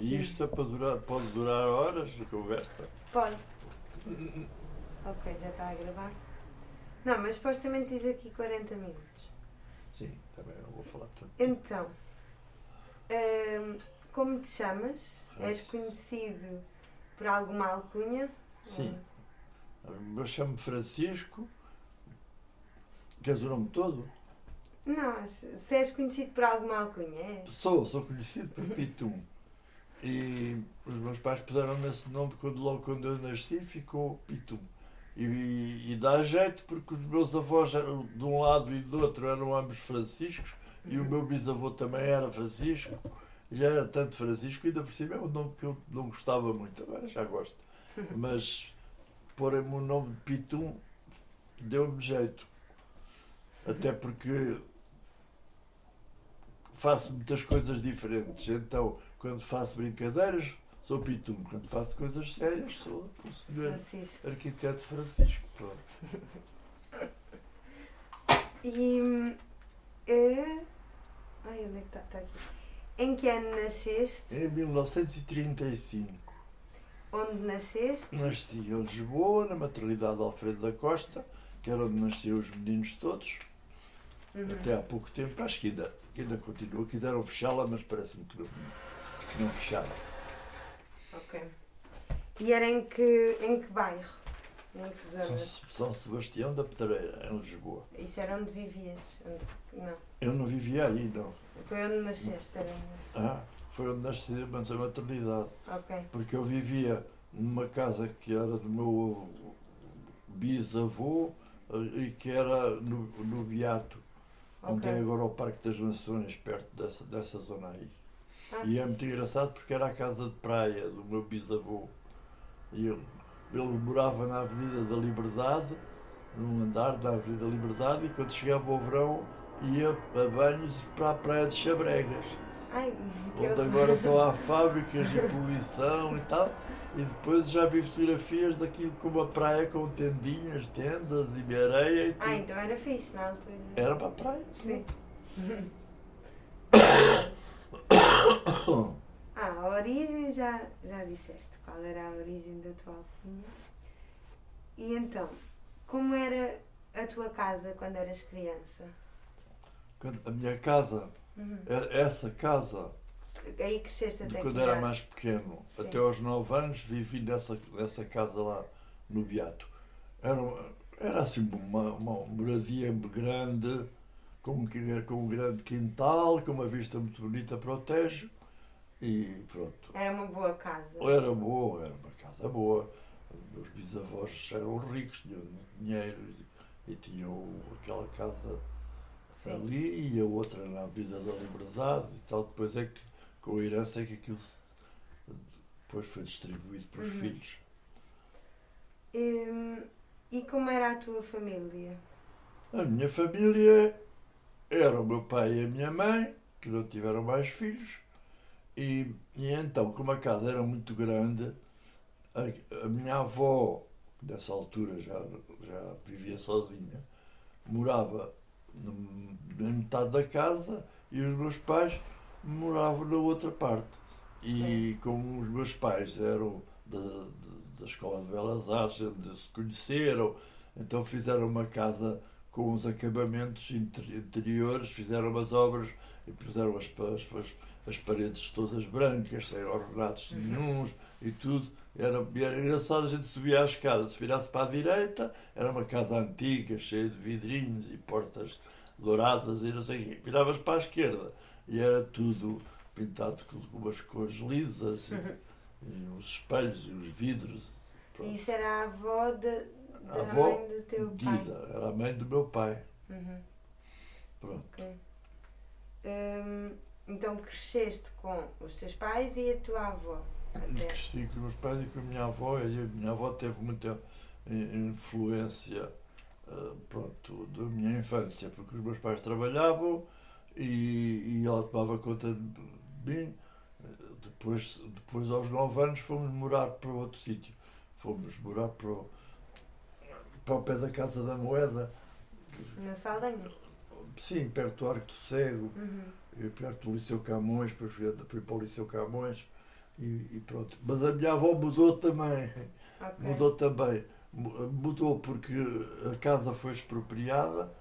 E isto é para durar, pode durar horas a conversa? Pode. Ok, já está a gravar. Não, mas supostamente diz aqui 40 minutos. Sim, também não vou falar tanto. Então, hum, como te chamas? És conhecido por alguma alcunha? Sim. Eu chamo-me Francisco. Queres o nome todo? Não, se és conhecido por alguma alcunha, é? Sou, sou conhecido por Pitum. E os meus pais puseram-me esse nome quando, logo quando eu nasci, ficou Pitum. E, e dá jeito porque os meus avós eram de um lado e do outro eram ambos Franciscos e o meu bisavô também era Francisco. Já era tanto Francisco, ainda por cima é um nome que eu não gostava muito, agora já gosto. Mas porem-me o nome de Pitum deu-me jeito. Até porque faço muitas coisas diferentes. Então, quando faço brincadeiras, sou Pitum. Quando faço coisas sérias, sou o senhor Francisco. arquiteto Francisco. Pronto. E. é... Ai, onde é que está? Está aqui. Em que ano nasceste? Em 1935, Onde nasceste? nasci em Lisboa, na maternidade Alfredo da Costa, que era onde nasciam os meninos todos. Uhum. Até há pouco tempo, acho que ainda, que ainda continua. Quiseram fechá-la, mas parece-me que não, que não fecharam. Ok. E era em que, em que bairro? Em que São, zona? São Sebastião da Pedreira, em Lisboa. Isso era onde vivias? Onde- Não. Eu não vivia aí, não. Foi onde nasceste? Era onde... Ah, foi onde nasci, mas a maternidade. Ok. Porque eu vivia numa casa que era do meu bisavô eh, e que era no, no Beato, onde Ok. é agora o Parque das Nações, perto dessa, dessa zona aí. Ah. E é muito engraçado porque era a casa de praia do meu bisavô. E ele, ele morava na Avenida da Liberdade, num andar da Avenida da Liberdade, e quando chegava o verão ia a banhos para a Praia de Chabregas, Ai, onde agora só há fábricas e poluição e tal. E depois já vi fotografias daquilo com uma praia com tendinhas, tendas e areia e tudo. Ah, então era fixe na altura. Era para a praia. Sim. Ah, a origem já, já disseste. Qual era a origem da tua alcunha? E então, como era a tua casa quando eras criança? A minha casa, Uhum. é- essa casa, Aí cresceste até quando era mais pequeno, Sim. até aos 9 anos, vivi nessa, nessa casa lá no Beato. Era, era assim uma, uma moradia grande, com, um qui- com um grande quintal, com uma vista muito bonita para o Tejo. E pronto. Era uma boa casa. Era boa, era uma casa boa. Meus bisavós eram ricos, tinham dinheiro e, tinham aquela casa Sim. ali e a outra na Avenida da Liberdade e tal. Depois é que, com a herança, é que aquilo depois foi distribuído para os Uhum. filhos. Hum, e como era a tua família? A minha família era o meu pai e a minha mãe, que não tiveram mais filhos, e, e então, como a casa era muito grande, a, a minha avó, que nessa altura já, já vivia sozinha, morava na metade da casa e os meus pais moravam na outra parte. E como os meus pais eram da, da- da Escola de Belas Artes, onde se conheceram, então fizeram uma casa com os acabamentos interi- interiores, fizeram umas obras e puseram as, as, as, as paredes todas brancas, sem ornatos nenhuns e tudo. Era, era engraçado, a gente subia a escada, se virasse para a direita, era uma casa antiga, cheia de vidrinhos e portas douradas e não sei o quê. Viravas para a esquerda e era tudo pintado com umas cores lisas e, e os espelhos e os vidros. Pronto. E isso era a avó de, A da avó mãe do teu pai? Era a mãe do meu pai. Uhum, Pronto. ok. Hum, então cresceste com os teus pais e a tua avó? Até. Cresci com os meus pais e com a minha avó, e a minha avó teve muita influência eh, pronto, da minha infância, porque os meus pais trabalhavam e, e ela tomava conta de mim. Depois, depois, aos 9 anos, fomos morar para outro sítio. Fomos morar para o, para o pé da Casa da Moeda, No Saldanha? sim, perto do Arco do Cego. Uhum. Perto do Liceu Camões, depois fui, fui para o Liceu Camões E, e pronto. Mas a minha avó mudou também. Ok. Mudou também. Mu- Mudou porque a casa foi expropriada.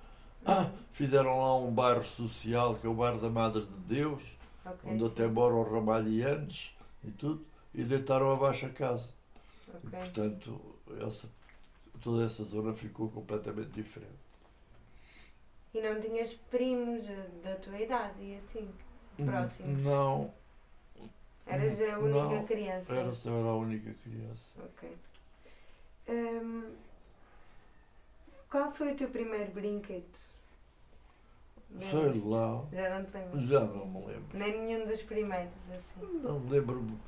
Ah, fizeram lá um bairro social, que é o bairro da Madre de Deus, Ok, onde sim. até moram os ramalhianos e tudo, e deitaram abaixo a casa. E, Ok. portanto, essa, toda essa zona ficou completamente diferente. E não tinhas primos eh, da tua idade e assim? Próximos? Não, Eras a única Não, criança? era só era a única criança. Ok. Hum, qual foi o teu primeiro brinquedo? Sei lá, Já não te lembro. já não me lembro. Nem nenhum dos primeiros, assim. Não lembro-me lembro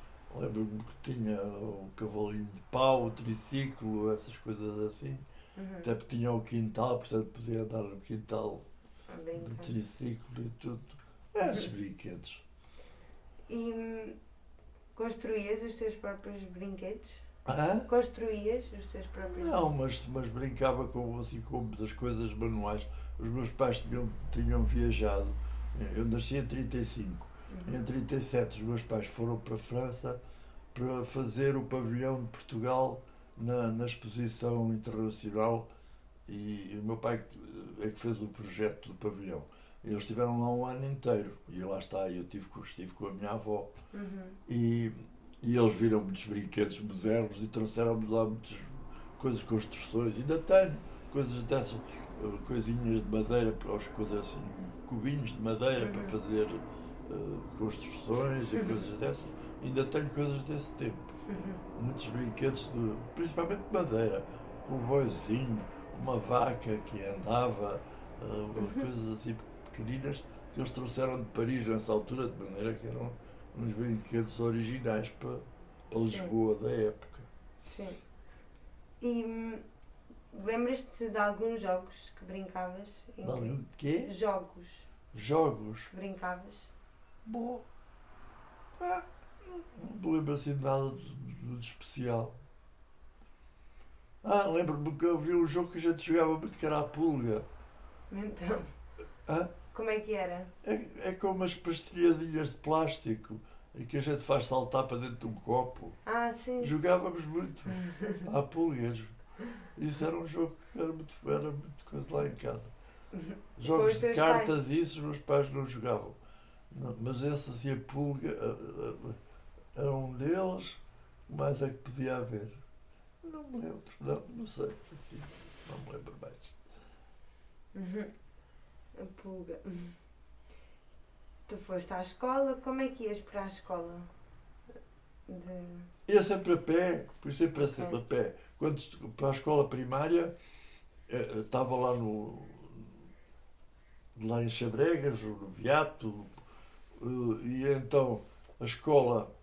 que tinha o cavalinho de pau, o triciclo, essas coisas assim. Uhum. Até porque tinha o quintal, portanto podia andar no quintal A de brincar. triciclo e tudo. Esses brinquedos. E hum, construías os teus próprios brinquedos? Hã? Construías os teus próprios Não, mas, mas brincava com, assim, com das coisas manuais. Os meus pais tinham, tinham viajado. Eu nasci em 35. Em 37 os meus pais foram para a França para fazer o pavilhão de Portugal na, na exposição internacional e, o meu pai é que fez o projeto do pavilhão. Eles estiveram lá um ano inteiro e lá está, eu tive, estive com a minha avó Uhum. e, e eles viram muitos brinquedos modernos e trouxeram-me lá muitas coisas, construções, ainda tenho coisas dessas, eh, coisinhas de madeira, para coisas assim, cubinhos de madeira para Uhum. fazer eh, construções e coisas dessas. Ainda tenho coisas desse tempo. Uhum. Muitos brinquedos, de, principalmente de madeira, com um boizinho, uma vaca que andava, eh, umas coisas assim pequeninas que eles trouxeram de Paris nessa altura, de maneira que eram uns brinquedos originais para, para Sim. Lisboa da época. Sim. E hum, lembras-te de alguns jogos que brincavas? em que- Não, quê? Jogos Jogos. brincavas? Bom. Ah, não me lembro assim de nada de, de- especial. Ah, lembro-me que eu vi um jogo que a gente jogava muito que era a pulga. Então, Ah, como é que era? é, é como umas pastilhadinhas de plástico e que a gente faz saltar para dentro de um copo. Ah, sim. Jogávamos muito à pulgas. Isso era um jogo que era muito, era muito coisa lá em casa. Jogos os de cartas e isso os meus pais não jogavam. Não, mas esse assim, a pulga era um deles. Mais é que podia haver? Não me lembro. Não, não sei. Assim, não me lembro mais. Uhum. A pulga. Tu foste à escola, como é que ias para a escola? De... Ia sempre a pé, fui sempre a, sempre a pé. Quando para a escola primária, eh, eh, estava lá no. lá em Chabregas, no Beato, e então a escola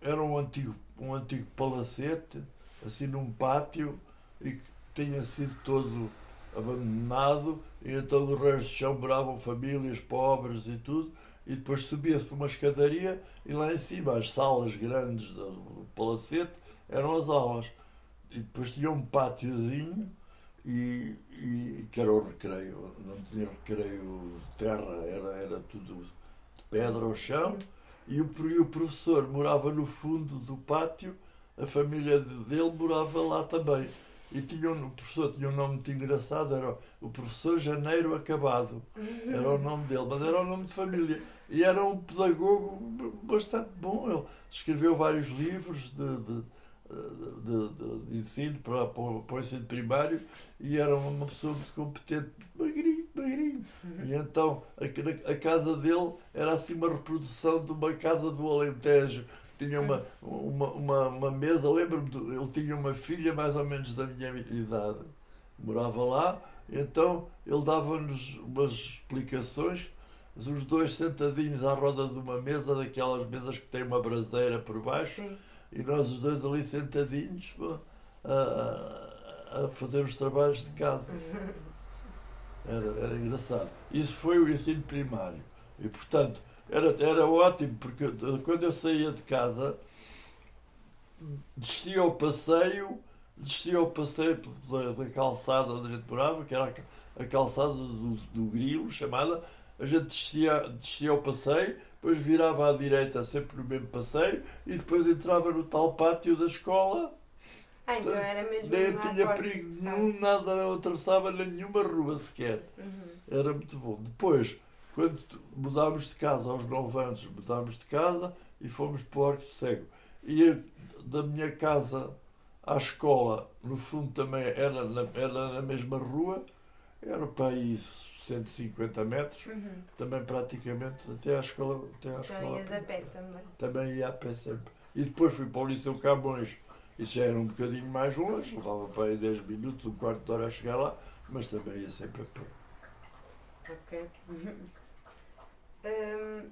era um antigo, um antigo palacete, assim num pátio, e que tinha sido todo abandonado, e então no resto do chão moravam famílias pobres e tudo, e depois subia-se por uma escadaria e lá em cima as salas grandes do palacete eram as aulas. E depois tinha um pátiozinho e, e que era o recreio. Não tinha recreio terra, era, era tudo pedra ao chão. E o, e o professor morava no fundo do pátio, a família de- dele morava lá também. E tinha um, o professor tinha um nome muito engraçado, era o professor Janeiro Acabado. Era o nome dele, mas era o nome de família. E era um pedagogo bastante bom. Ele escreveu vários livros de, de, de- de- de ensino para, para, o- para o ensino primário e era uma pessoa muito competente, magrinho, E então a, a casa dele era assim uma reprodução de uma casa do Alentejo. Tinha uma, uma, uma, uma mesa, lembro-me, ele tinha uma filha mais ou menos da minha idade, morava lá, então ele dava-nos umas explicações, os dois sentadinhos à roda de uma mesa, daquelas mesas que tem uma braseira por baixo, e nós os dois ali sentadinhos a, a fazer os trabalhos de casa. Era, era engraçado. Isso foi o ensino primário. E, portanto, era, era ótimo, porque quando eu saía de casa, descia ao passeio, descia ao passeio da, da calçada onde a gente morava, que era a, a calçada do, do Grilo, chamada, a gente descia, descia ao passeio, depois virava à direita sempre no mesmo passeio e depois entrava no tal pátio da escola. Ah, então era mesmo Nem tinha porta. perigo nenhum, nada, não atravessava nenhuma rua sequer. Uhum. Era muito bom. Depois, quando mudámos de casa, aos 9 anos, mudámos de casa e fomos para o Arco Cego. E da minha casa à escola, no fundo também era na, era na mesma rua, era para aí 150 metros, Uhum. também praticamente até à escola. Até à Então escola ias a pé também. também ia a pé sempre. E depois fui para o Liceu Camões. Isso já era um bocadinho mais longe, levava para aí 10 minutos, um quarto de hora a chegar lá, mas também ia sempre a pé. Ok. Hum,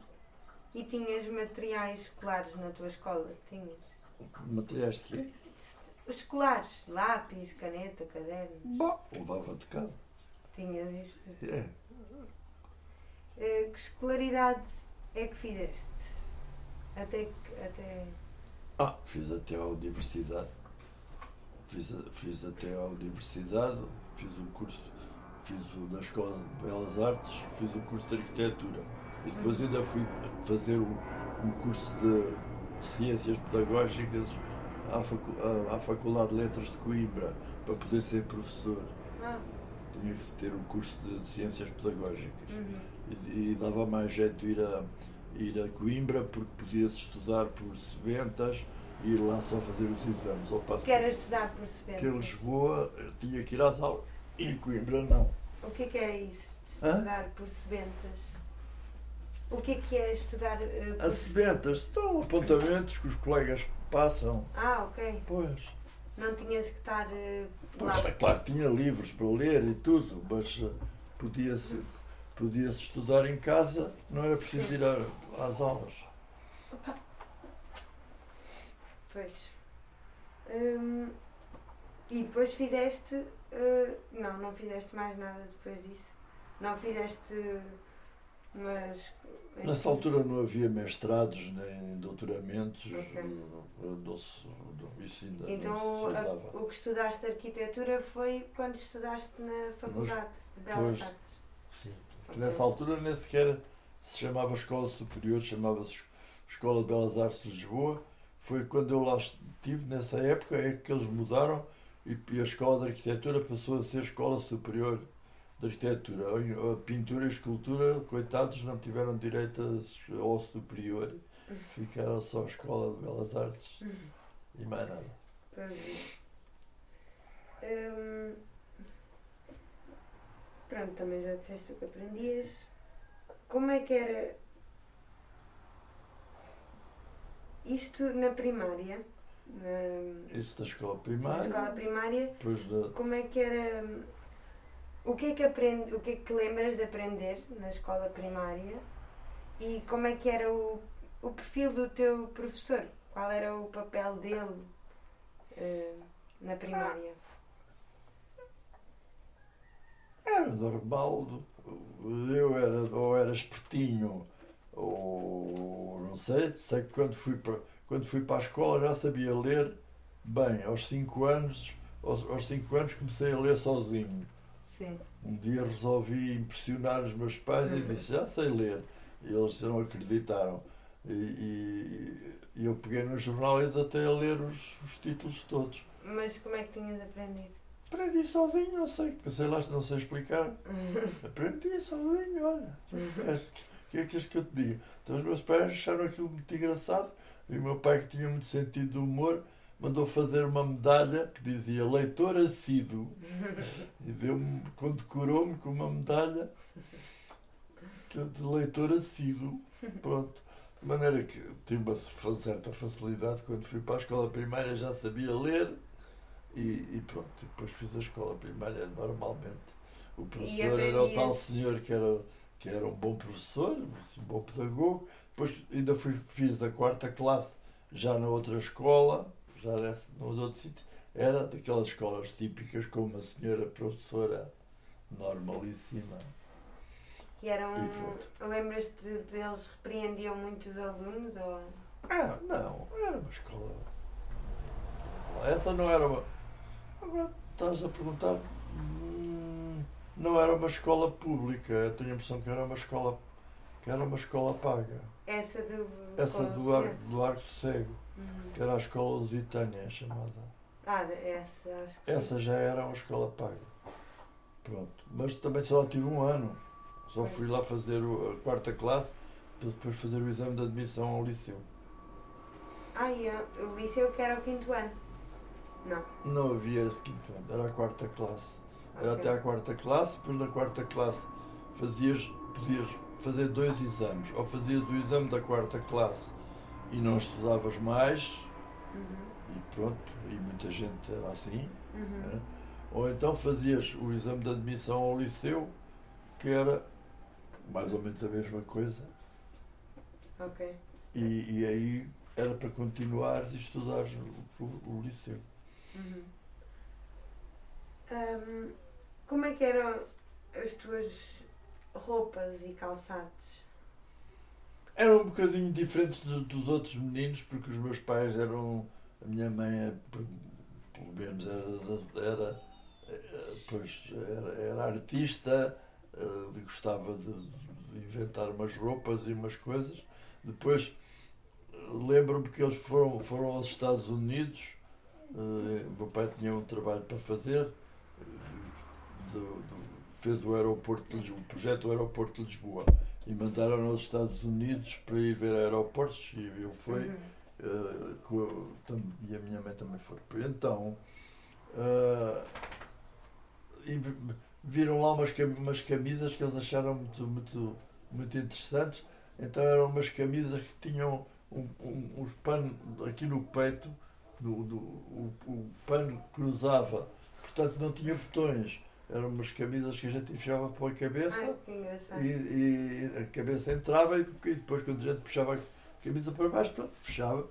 e tinhas materiais escolares na tua escola? Tinhas? Materiais de quê? Escolares, lápis, caneta, caderno. Bom, levava de casa. Tinhas isto. É. Eh, que escolaridade é que fizeste? Até que. Até... Ah, fiz até à universidade. Fiz, a- fiz até à universidade, fiz um curso, fiz o, na Escola de Belas Artes, fiz um curso de arquitetura. E depois ainda fui fazer um, um curso de ciências pedagógicas à, facu, à, à Faculdade de Letras de Coimbra, para poder ser professor. Ah, Tinha que se ter um curso de, de ciências pedagógicas. uhum. E, e dava mais jeito ir a, ir a Coimbra porque podia-se estudar por sebentas e ir lá só fazer os exames. Ou para Queres estudar por sebentas? que em Lisboa eu tinha que ir às aulas e em Coimbra não. O que é que é isso? de Hã? Estudar por sebentas? O que é que é estudar eh, por As sebentas são apontamentos que os colegas passam. Ah, ok. Pois, Não tinhas que estar eh, pois lá. é claro, tinha livros para ler e tudo, mas eh, podia-se podia -se estudar em casa, não era preciso Sim. ir a- às aulas. Pois. Hum, e depois fizeste. eh, não, não fizeste mais nada depois disso. Não fizeste. Mas. Nessa altura não havia mestrados nem doutoramentos, Ok. eh, não não- isso ainda não Então, se a- o que estudaste arquitetura foi quando estudaste na Faculdade de Belas. Artes. Porque Nessa altura nem sequer se chamava Escola Superior, chamava-se Escola de Belas Artes de Lisboa. Foi quando eu lá estive, nessa época, é que eles mudaram e, e a Escola de Arquitetura passou a ser Escola Superior de Arquitetura. A, pintura e a escultura, coitados, não tiveram direito ao superior. Ficaram só a Escola de Belas Artes e mais nada. Pois isso. Hum, pronto, também já disseste o que aprendias. Como é que era isto na primária? Na, Isso da escola na primária. escola primária, da, como é que era. O que é que, aprende, o que é que lembras de aprender na escola primária? E como é que era o, o perfil do teu professor? Qual era o papel dele eh, na primária? Era normal. Eu era, ou era espertinho, ou não sei. Sei que quando fui para, quando fui para a escola já sabia ler bem. Aos 5 anos, aos, aos cinco anos comecei a ler sozinho. Sim. Um dia resolvi impressionar os meus pais e disse, já sei ler. E eles não acreditaram. E, e- e eu peguei no jornal e eles até a ler os, os títulos todos. Mas como é que tinhas aprendido? Aprendi sozinho, eu sei, pensei lá, não sei explicar. Aprendi sozinho, olha. O que é que és que eu te digo? Então os meus pais acharam aquilo muito engraçado e o meu pai, que tinha muito sentido de humor, mandou fazer uma medalha que dizia leitor assíduo e deu-me, condecorou-me com uma medalha eu de leitor assíduo. Pronto. De maneira que tive uma certa facilidade quando fui para a escola primária, já sabia ler e, e pronto. Depois fiz a escola primária normalmente. O professor era o tal senhor que era, que era um bom professor, assim, um bom pedagogo. Depois ainda fui, fiz a quarta classe já na outra escola, já nessa, no outro sítio. Era daquelas escolas típicas com uma senhora professora normalíssima. E eram. Lembras-te de, de eles repreendiam muito os alunos? Ou... Ah, não, era uma escola. Essa não era uma. Agora estás a perguntar. hum, Não era uma escola pública. Eu tenho a impressão que era uma escola. que era uma escola paga. Essa do. Essa do? Arco, do Arco Cego, Uhum. que era a escola lusitânia chamada. Ah, essa, acho que Essa já era uma escola paga. Pronto. Mas também só tive um ano. Só fui lá fazer o- a quarta classe para depois fazer o exame de admissão ao liceu. sim. Ah, e o liceu que era o quinto ano? Não. Não havia quinto ano, era a quarta classe. Era Ok. até à quarta classe, depois na quarta classe fazias, podias fazer dois exames. Ou fazias o exame da quarta classe e não estudavas mais, Uhum. e pronto, e muita gente era assim. Uhum. né? Ou então fazias o exame de admissão ao liceu, que era mais ou menos a mesma coisa, Ok. e, e aí era para continuares e estudares o, o- o liceu. Uhum. Ahm, como é que eram as tuas roupas e calçados? Eram um bocadinho diferentes dos, dos outros meninos, porque os meus pais eram. A minha mãe, é, pelo menos, era. era, pois, era, era artista, eh, gostava de, de inventar umas roupas e umas coisas. Depois, lembro-me que eles foram, foram aos Estados Unidos. Eh, O meu pai tinha um trabalho para fazer. eh, do- do- fez o aeroporto de Lisboa, o projeto do aeroporto de Lisboa e mandaram aos Estados Unidos para ir ver aeroportos e eu fui Uhum. eh, tam- e a minha mãe também foi. Então eh, e vi- viram lá umas, umas camisas que eles acharam muito, muito, muito interessantes. Então eram umas camisas que tinham um, um, uns pano aqui no peito, do, do, o, o pano cruzava, portanto não tinha botões. Eram umas camisas que a gente enfiava pela cabeça Ai, e, e a cabeça entrava e, e depois quando a gente puxava a camisa para baixo, pronto, fechava.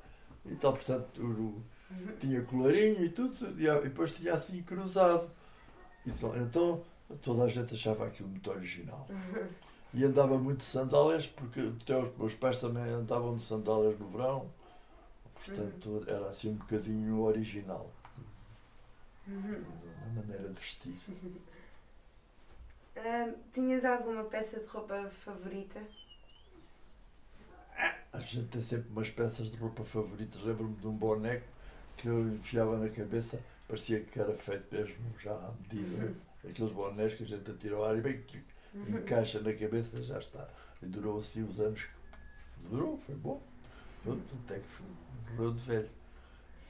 E tal, portanto, o- Uhum. tinha colarinho e tudo, e, a- e depois tinha assim cruzado. Então, então toda a gente achava aquilo muito original. E andava muito de sandálias, porque até os meus pais também andavam de sandálias no verão. Portanto, era assim um bocadinho original Uhum. na maneira de vestir. Ahm, tinhas alguma peça de roupa favorita? A gente tem sempre umas peças de roupa favoritas. Lembro-me de um boneco que eu enfiava na cabeça, parecia que era feito mesmo já à medida. Aqueles bonés que a gente atira ao ar e bem que encaixa na cabeça já está. E durou assim os anos que durou, foi bom. Pronto, até que durou de velho.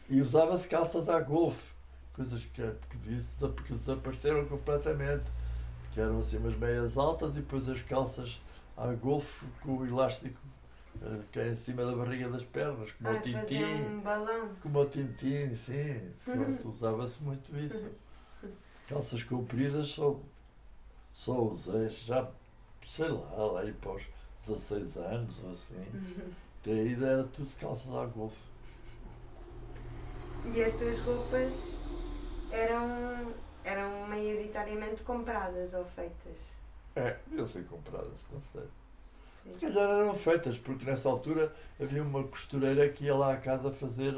E usava-se calças à golfe, coisas que, que, des- que desapareceram completamente. Que eram assim umas meias altas e depois as calças à golfe com o elástico eh, que é em cima da barriga das pernas, como Ah, o tintim. um balão. Como o tintim, sim. Pronto, usava-se muito isso. Calças compridas só, só usei, já, sei lá, lá aí para os 16 anos ou assim. Uhum. Até aí era tudo calças à golfe. E as tuas roupas eram, eram maioritariamente compradas ou feitas? É, deviam ser compradas, não sei. Sim. Se calhar eram feitas, porque nessa altura havia uma costureira que ia lá à casa fazer,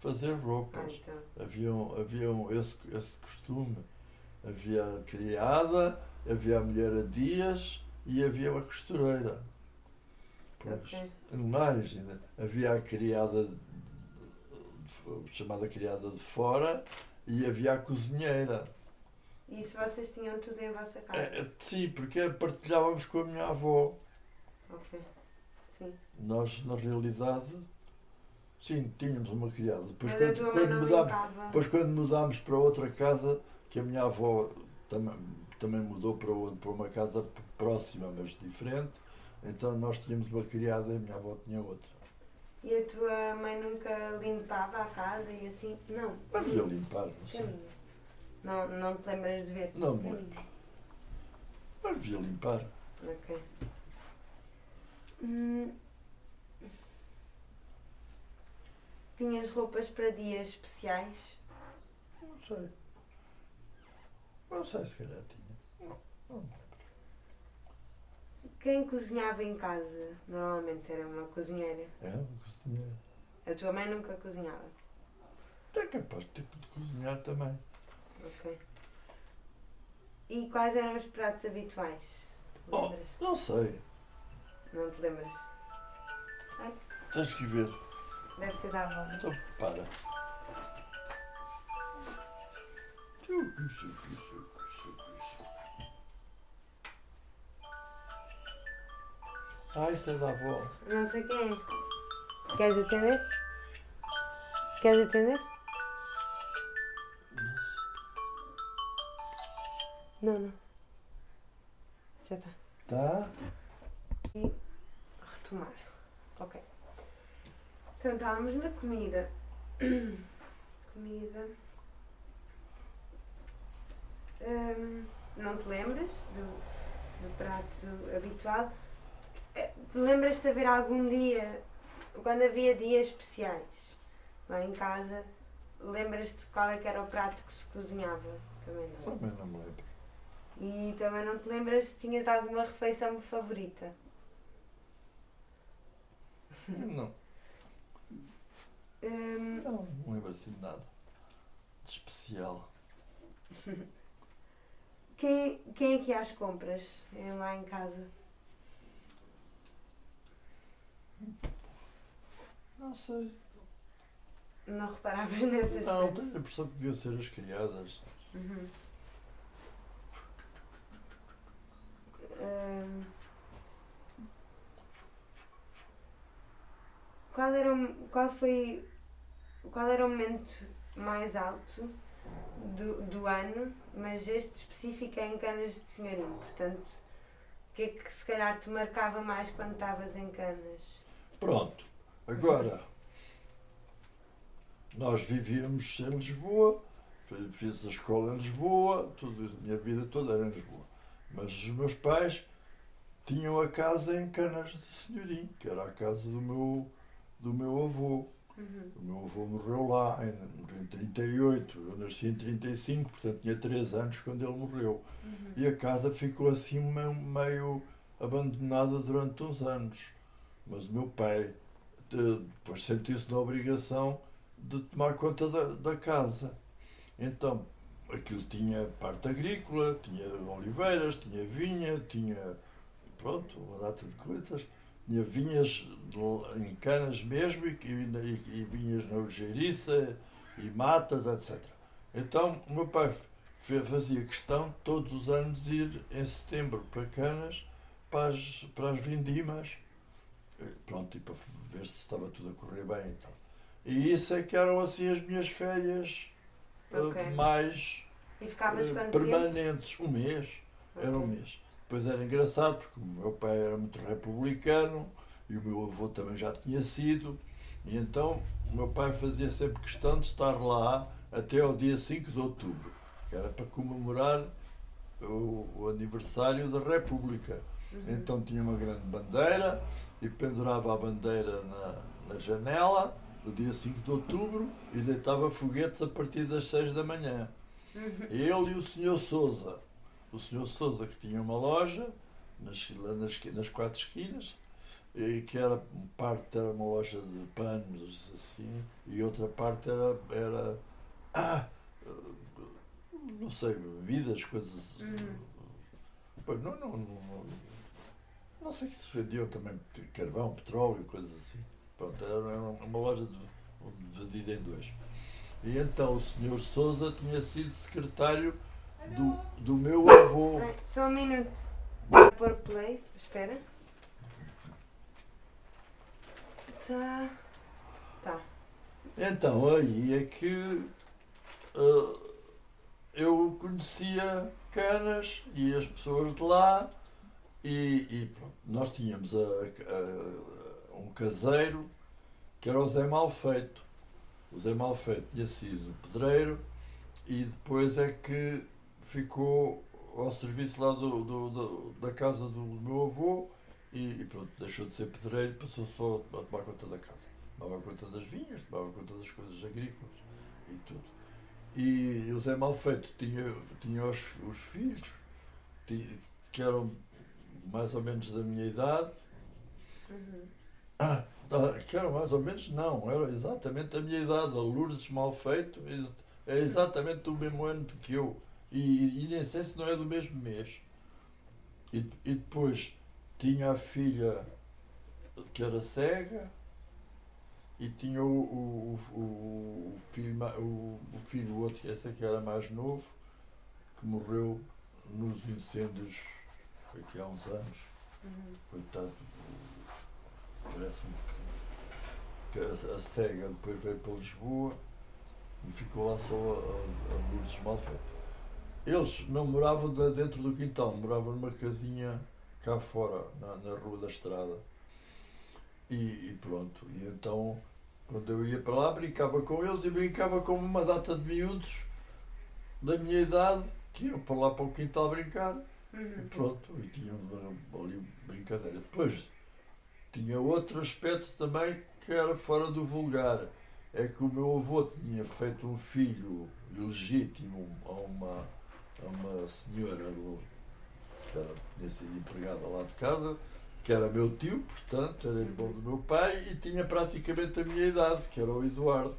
fazer Ah, roupas. então. Haviam, haviam esse, esse costume. Havia a criada, havia a mulher a dias e havia uma costureira. Pois, Ok. mais ainda, havia a criada chamada criada de fora e havia a cozinheira. E isso vocês tinham tudo em vossa casa? É, é, sim, porque partilhávamos com a minha avó. Ok. Sim. Nós, na realidade, sim, tínhamos uma criada. Depois, Mas quando, quando mudámos, depois, quando mudámos para outra casa, que a minha avó também, também mudou para, para uma casa próxima, mas diferente, então nós tínhamos uma criada e a minha avó tinha outra. E a tua mãe nunca limpava a casa e assim? Não. Mas devia limpar, não sei. Caminha. Não, não te lembras de ver? Não lembro. Mas devia limpar. Ok. Hum. Tinhas roupas para dias especiais? Não sei. Não sei se calhar tinha. Não, não. Quem cozinhava em casa? Normalmente era uma cozinheira. É, uma cozinheira. A tua mãe nunca cozinhava? É capaz de ter de cozinhar também. Ok. E quais eram os pratos habituais? Oh. Não sei. Não te lembras? Ai. Tens que ver. Deve ser da avó. Então, para. Suco, suco, suco, suco, Ah, é da avó. Não sei quem é. Queres atender? Queres atender? Não, não. Já está. Tá? Retomar. Ok. Então estávamos na comida. comida. Hum, não te lembras do, do prato habitual? Eh, Lembras-te de haver algum dia, quando havia dias especiais lá em casa, lembras-te qual é que era o prato que se cozinhava? Também não. Também não me lembro. E também não te lembras se tinhas alguma refeição favorita? Não, Hum, não, não lembro assim de nada. De especial. quem, quem é que ia às compras eh, lá em casa? Não sei. Não reparavas nessas Não, coisas? tenho a impressão que deviam ser as criadas. Uhum. Hum, qual, era o, qual foi qual era o momento mais alto do, do ano, mas este específico é em Canas de Senhorim, portanto, o que é que se calhar te marcava mais quando estavas em Canas? Pronto. Agora, nós vivíamos em Lisboa, fi- fiz a escola em Lisboa, tudo, a minha vida toda era em Lisboa. Mas os meus pais tinham a casa em Canas de Senhorim, que era a casa do meu, do meu avô. Uhum. O meu avô morreu lá em, em 38, eu nasci em 35, portanto tinha 3 anos quando ele morreu. Uhum. E a casa ficou assim meio, meio abandonada durante uns anos. Mas o meu pai de- depois sentiu-se na obrigação de tomar conta da, da casa. Então, aquilo tinha parte agrícola, tinha oliveiras, tinha vinha, tinha pronto, uma data de coisas. Tinha vinhas em canas mesmo e, e, e vinhas na Algeiriça e matas, etc. Então, o meu pai fazia questão todos os anos ir em setembro para Canas para as, para as vindimas eh, pronto, e para ver se estava tudo a correr bem e tal. E isso é que eram assim as minhas férias eh, Ok. mais E ficavas eh, quanto tempo? permanentes. Um mês. Era um mês. Depois era engraçado porque o meu pai era muito republicano e o meu avô também já tinha sido. E então o meu pai fazia sempre questão de estar lá até ao dia 5 de outubro, que era para comemorar o, o aniversário da República. Uhum. Então tinha uma grande bandeira e pendurava a bandeira na, na janela no dia 5 de outubro e deitava foguetes a partir das 6 da manhã. Uhum. Ele e o Sr. Souza. O Sr. Souza que tinha uma loja nas, nas, nas quatro esquinas, e que era parte era uma loja de panos assim, e outra parte era, era ah, não sei, bebidas, coisas. Pois, não, não, não, não, não sei que se vendiam também carvão, petróleo, coisas assim. Pronto, era uma loja dividida em dois. E então o Sr. Souza tinha sido secretário do, do meu avô. Só um minuto. Vou pôr play. Espera. Tá. Tá. Então aí é que ah, eu conhecia Canas e as pessoas de lá e, e pronto, nós tínhamos a- a- um caseiro que era o Zé Malfeito. O Zé Malfeito tinha sido pedreiro e depois é que ficou ao serviço lá do, do- do- da casa do meu avô e, e pronto, deixou de ser pedreiro passou só a tomar conta da casa. Tomava conta das vinhas, tomava conta das coisas agrícolas e tudo. E o Zé Malfeito tinha, tinha os, os filhos ti- que eram mais ou menos da minha idade, Uhum. ah, que eram mais ou menos, não, era exatamente a minha idade. A Lourdes Malfeito ex- é exatamente do mesmo ano do que eu. E, e nem sei se não é do mesmo mês. E, e depois tinha a filha que era cega e tinha o, o, o, o filho, o, o filho outro, esse aqui era mais novo, que morreu nos incêndios aqui há uns anos. Uhum. Coitado, parece-me que, que a, a cega depois veio para Lisboa e ficou lá só a, a, Lourdes Malfeito. Eles não moravam de- dentro do quintal, moravam numa casinha cá fora, na, na rua da estrada. E, e pronto, e então quando eu ia para lá brincava com eles e brincava com uma data de miúdos da minha idade que iam para lá para o quintal brincar. E Uhum. pronto, e tinha uma- ali brincadeira. Depois tinha outro aspecto também que era fora do vulgar. É que o meu avô tinha feito um filho ilegítimo a uma, a uma senhora que era, tinha sido empregada lá de casa, que era meu tio, portanto, era irmão do meu pai e tinha praticamente a minha idade, que era o Eduardo.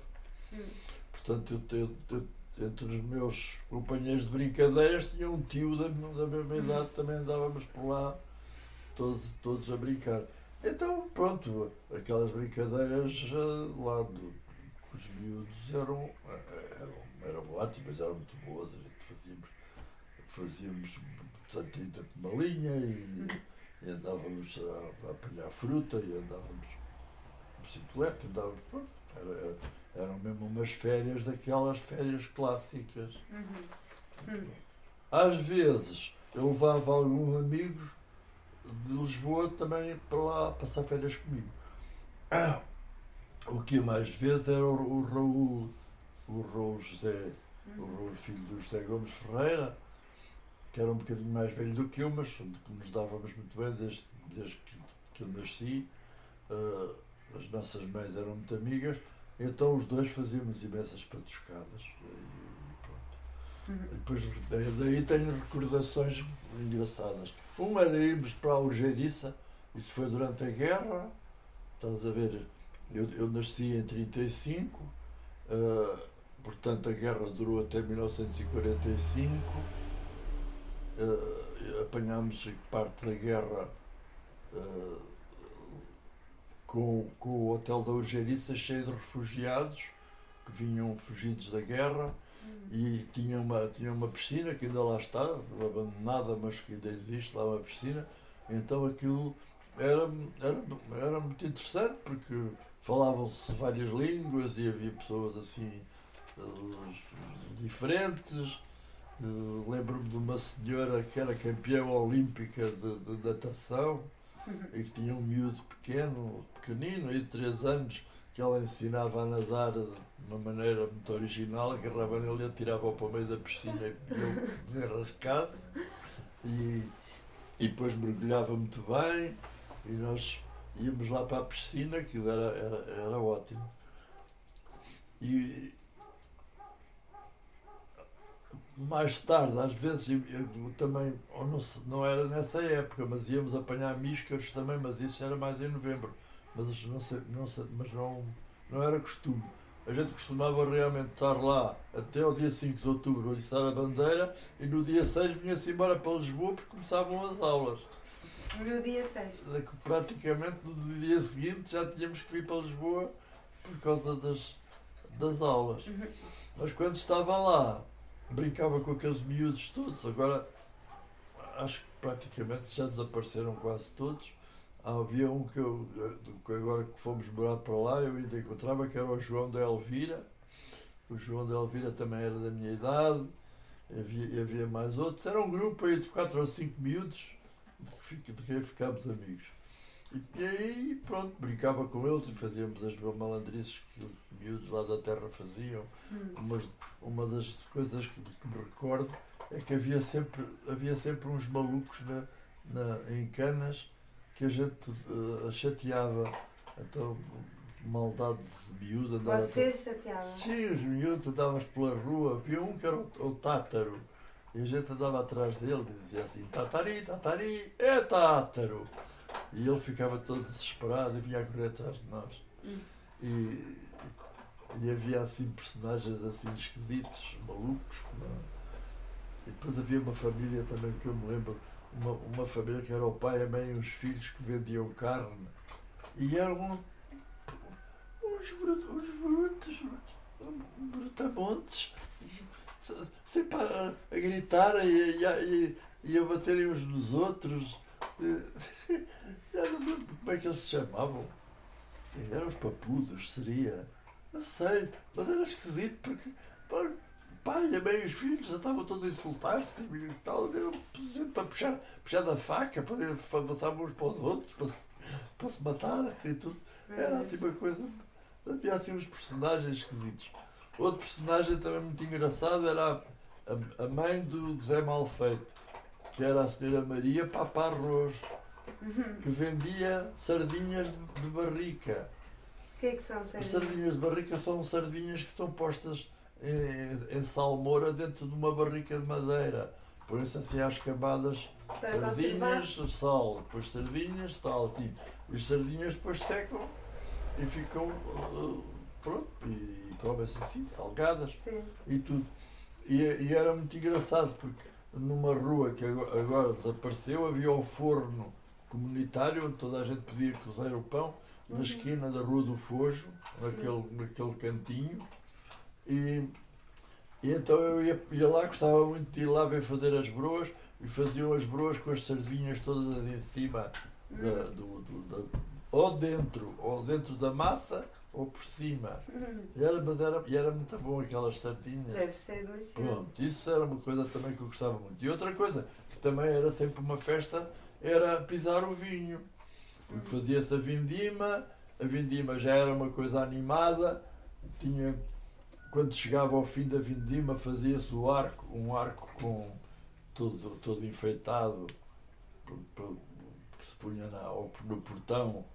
Uhum. Portanto, eu, te- eu- entre os meus companheiros de brincadeiras tinha um tio da, da mesma idade, também andávamos por lá todos, todos a brincar. Então, pronto, aquelas brincadeiras eh, lá do, com os miúdos eram, eram, eram ótimas, eram muito boas, a gente fazíamos, fazíamos portanto, 30 por uma linha e, e andávamos a, a apanhar fruta e andávamos de bicicleta, andávamos, pronto, era, era, eram mesmo umas férias daquelas férias clássicas. Uhum. Às vezes eu levava alguns amigos de Lisboa também para lá passar férias comigo. O que mais vezes era o, Raul, o Raul José, o Uhum. Raul filho do José Gomes Ferreira, que era um bocadinho mais velho do que eu, mas que nos dávamos muito bem desde, desde que, que eu nasci. Ah, as nossas mães eram muito amigas, então os dois fazíamos imensas patuscadas. E pronto. Uhum. Depois daí, daí tenho recordações engraçadas. Uma era irmos para a Algeriça, isso foi durante a guerra, estás a ver, eu, eu nasci em 35, ah, portanto a guerra durou até 1945, ah, apanhámos parte da guerra ah, com, com o hotel da Algeriça cheio de refugiados que vinham fugidos da guerra Uhum. e tinha uma, tinha uma piscina que ainda lá está, abandonada, mas que ainda existe lá uma piscina. Então aquilo era, era, era muito interessante porque falavam-se várias línguas e havia pessoas assim eh, diferentes. Eh, Lembro-me de uma senhora que era campeã olímpica de, de natação Uhum. e que tinha um miúdo pequeno, pequenino, aí de 3 anos, que ela ensinava a nadar de uma maneira muito original, agarrava nele e atirava-o para o meio da piscina e ele que se desenrascasse. E, e depois mergulhava muito bem e nós íamos lá para a piscina, aquilo era, era, era ótimo. E mais tarde, às vezes, eu, também, ou não, não era nessa época, mas íamos apanhar míscaros também, mas isso era mais em novembro. Mas não, sei, não, sei, mas não, não era costume. A gente costumava realmente estar lá até ao dia 5 de outubro, onde está a bandeira, e no dia 6 vinha-se embora para Lisboa porque começavam as aulas. No dia 6. É Praticamente no dia seguinte já tínhamos que vir para Lisboa por causa das, das aulas. Uhum. Mas quando estava lá, brincava com aqueles miúdos todos. Agora, acho que praticamente já desapareceram quase todos. Havia um que eu, que agora que fomos morar para lá, eu ainda encontrava, que era o João da Elvira. O João da Elvira também era da minha idade. Havia, havia mais outros. Era um grupo aí de quatro ou cinco miúdos de quem ficámos amigos. E, e aí, pronto, brincava com eles e fazíamos as malandrices que miúdos lá da terra faziam. Uhum. Uma, uma das coisas que, que me recordo é que havia sempre, havia sempre uns malucos na, na, em canas que a gente eh, chateava. Então, maldade de miúdo andava. Vocês chateavam. Sim, os miúdos andávamos pela rua, havia um que era o, o Tátaro. E a gente andava atrás dele e dizia assim, Tatari, Tatari, é Tátaro. E ele ficava todo desesperado e vinha a correr atrás de nós. Hum. E, e havia assim personagens assim esquisitos, malucos. é? E depois havia uma família também que eu me lembro, uma, uma família que era o pai, a mãe e os filhos que vendiam carne. E eram uns, brutos, uns brutos, brutamontes, sempre a, a gritar e, e, e, a baterem uns nos outros. Como é que eles se chamavam? Eram os papudos, seria. Não sei, mas era esquisito porque pai, a mãe e os filhos já estavam todos a insultar-se e tal, para puxar, puxar da faca, para, para passar uns para os outros, para, para se matar e tudo. Era assim uma coisa. Havia assim uns personagens esquisitos. Outro personagem também muito engraçado era a, a mãe do José Malfeito, que era a senhora Maria Papa Arroz, que vendia sardinhas de, de barrica. O que é que são sardinhas? As sardinhas de barrica são sardinhas que são postas em, em salmoura dentro de uma barrica de madeira. Põe-se assim às camadas sardinhas, sal, depois sardinhas, sal, assim. E as sardinhas depois secam e ficam uh, pronto, e, comem-se assim, salgadas Sim. e tudo. E, e, era muito engraçado porque numa rua que agora, desapareceu havia o forno comunitário onde toda a gente podia cozer o pão na esquina da Rua do Fojo, naquele, naquele cantinho. E, e então eu ia, ia, lá, gostava muito de ir lá ver fazer as broas e faziam as broas com as sardinhas todas em cima, da, uhum. do, do, da, ou dentro, ou dentro da massa ou por cima. Uhum. E era, mas era, e era muito bom aquelas sardinhas. Deve ser delicioso. Pronto, isso era uma coisa também que eu gostava muito. E outra coisa, que também era sempre uma festa, era pisar o vinho. Porque fazia-se a vindima, a vindima já era uma coisa animada, tinha quando chegava ao fim da vindima fazia-se o arco, um arco com todo, todo enfeitado que se punha na, no portão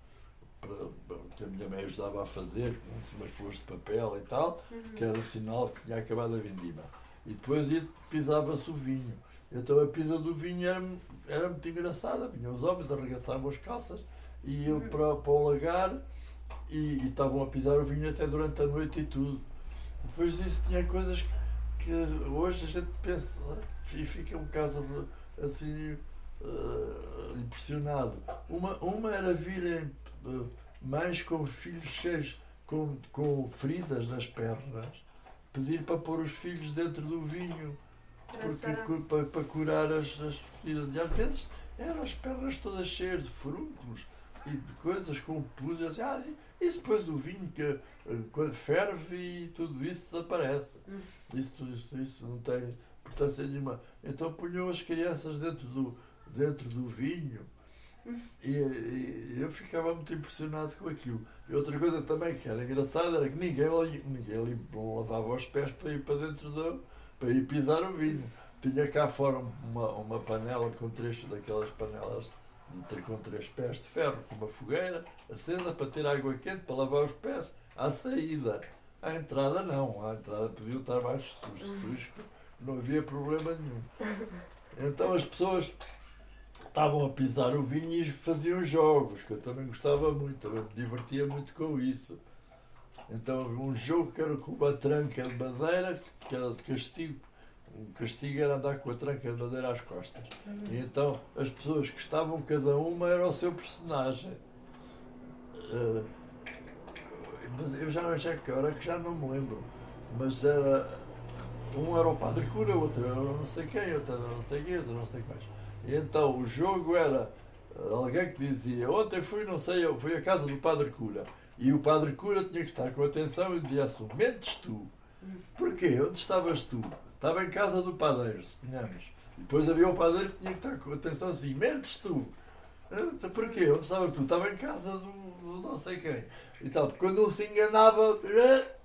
para, que a minha mãe ajudava a fazer, com umas flores de papel e tal, uhum. que era o sinal que tinha acabado a vindima. E depois pisava-se o vinho. Então a pisa do vinho era, era muito engraçada. Vinham os homens, arregaçavam as calças e iam para, para o lagar e, e estavam a pisar o vinho até durante a noite e tudo. Depois disso tinha coisas que, que hoje a gente pensa e fica um bocado assim uh, impressionado. Uma, uma era virem uh, mães com filhos cheios com, com feridas nas pernas, pedir para pôr os filhos dentro do vinho porque, para, para curar as, as feridas. E às vezes eram as pernas todas cheias de furúnculos e de coisas com pus. Assim, ah, e depois o vinho que uh, ferve e tudo isso desaparece. Hum. Isso, isso, isso não tem importância nenhuma. Então punham as crianças dentro do, dentro do vinho hum. e, e, eu ficava muito impressionado com aquilo. E outra coisa também que era engraçada era que ninguém, ninguém lavava os pés para ir para dentro do, para ir pisar o vinho. Tinha cá fora uma, uma panela com trecho daquelas panelas com três pés de ferro, com uma fogueira acesa para ter água quente para lavar os pés à saída. À entrada não, à entrada podiam estar mais sujos, não havia problema nenhum. Então as pessoas estavam a pisar o vinho e faziam jogos, que eu também gostava muito, também me divertia muito com isso. Então um jogo que era com uma tranca de madeira, que era de castigo, o castigo era andar com a tranca de madeira às costas. E então as pessoas que estavam, cada uma era o seu personagem. Uh, mas eu já, já que hora que já não me lembro. Mas era. Um era o Padre Cura, outro era não sei quem, outro era não sei quem, outro não sei que mais. E então o jogo era alguém que dizia, ontem fui, não sei, fui à casa do Padre Cura. E o Padre Cura tinha que estar com atenção e dizia assim, mentes tu. Porquê? Onde estavas tu? Estava em casa do padeiro, suponhamos. Depois havia o padeiro que tinha que estar com atenção assim, mentes tu. Ah, porquê? Onde estavas tu? Estava em casa do, do não sei quem. E tal. Quando um se enganava,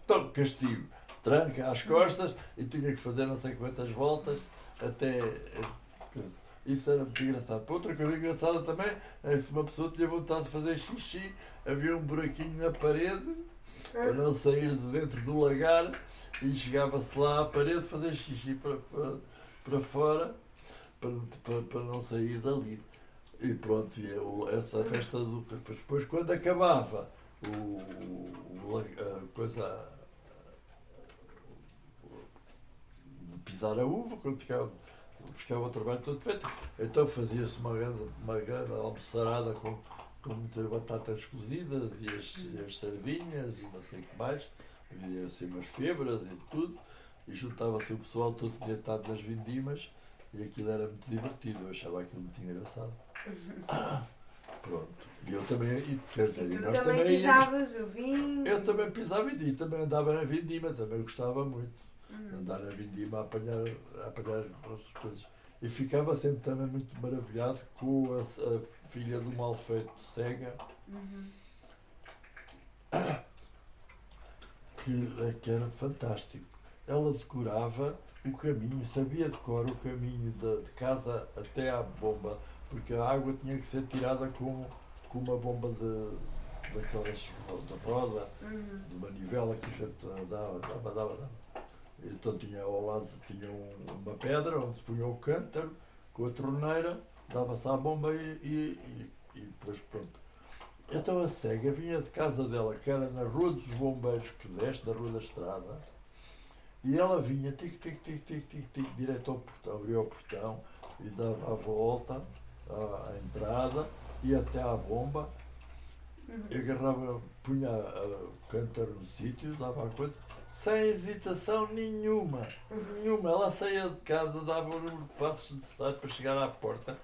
então, castigo. Tranca às costas e tinha que fazer não sei quantas voltas até. Isso era muito engraçado. Outra coisa engraçada também é se uma pessoa tinha vontade de fazer xixi, havia um buraquinho na parede para não sair de dentro do lagar e chegava-se lá à parede fazer xixi para, para, para fora para, para, para não sair dali. E pronto, e essa festa do. Depois, quando acabava o, o a coisa. de pisar a uva, quando ficava, ficava o trabalho todo feito, então fazia-se uma grande, uma grande almoçarada com, com muitas batatas cozidas e as, e as sardinhas e não sei o que mais. Havia assim umas febras e tudo. E juntava-se o pessoal todo deitado nas vindimas e aquilo era muito divertido. Eu achava aquilo muito engraçado. Pronto. E eu também, e, quer dizer, E nós também também íamos. pisavas o vinho. Eu também pisava e também andava na vindima, também gostava muito. Uhum. Andar na vindima a apanhar, a apanhar as coisas. E ficava sempre também muito maravilhado com a, a filha do malfeito cega, Uhum. que, eh, que era fantástico. Ela decorava o caminho, sabia decorar o caminho de, de casa até à bomba, porque a água tinha que ser tirada com, com uma bomba de, daquelas de roda, Uhum. de manivela que a gente dava, dava, dava, dava. Então tinha ao lado tinha um- uma pedra onde se punha o cântaro com a torneira, dava-se à bomba e, e, e, e depois pronto. Então a cega vinha de casa dela, que era na Rua dos Bombeiros, que desce da Rua da Estrada, e ela vinha tic, tic, tic, tic, tic, tic, direto ao portão, abria o portão e dava a volta à, entrada e até à bomba Uhum. eu agarrava, punha o cântaro no sítio, dava a coisa, sem hesitação nenhuma. Nenhuma. Ela saía de casa, dava o número de passos necessários para chegar à porta,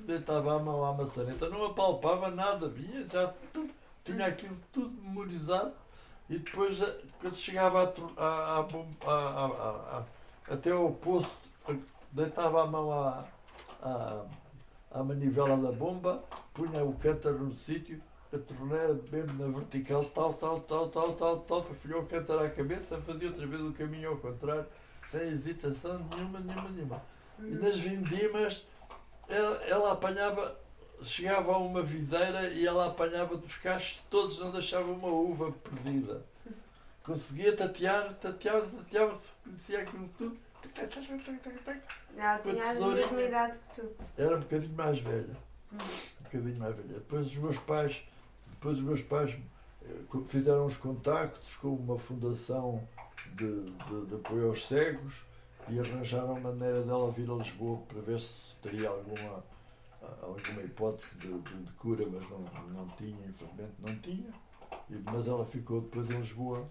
deitava a mão à maçaneta, não apalpava nada, vinha, já tu- tinha aquilo tudo memorizado. E depois, ah, quando chegava à- à- à- até ao posto, ah, deitava a mão à, à, à manivela da bomba, punha o cântaro no sítio, a torneira mesmo na vertical, tal, tal, tal, tal, tal, tal, punha o cântaro à cabeça, fazia outra vez o caminho ao contrário, sem hesitação nenhuma, nenhuma, nenhuma. E nas vindimas, ela, ela apanhava, chegava a uma videira e ela apanhava dos cachos todos, não deixava uma uva perdida. Conseguia tatear, tateava, tateava, conhecia aquilo tudo. Tac, tinha a mesma idade que tu. Era um bocadinho mais velha. Uhum. Um bocadinho mais velha. Depois os meus pais, depois os meus pais eh, fizeram uns contactos com uma fundação de, de, de apoio aos cegos e arranjaram maneira dela vir a Lisboa para ver se teria alguma, alguma hipótese de, de- de cura, mas não, não tinha, infelizmente não tinha. E- mas ela ficou depois em Lisboa,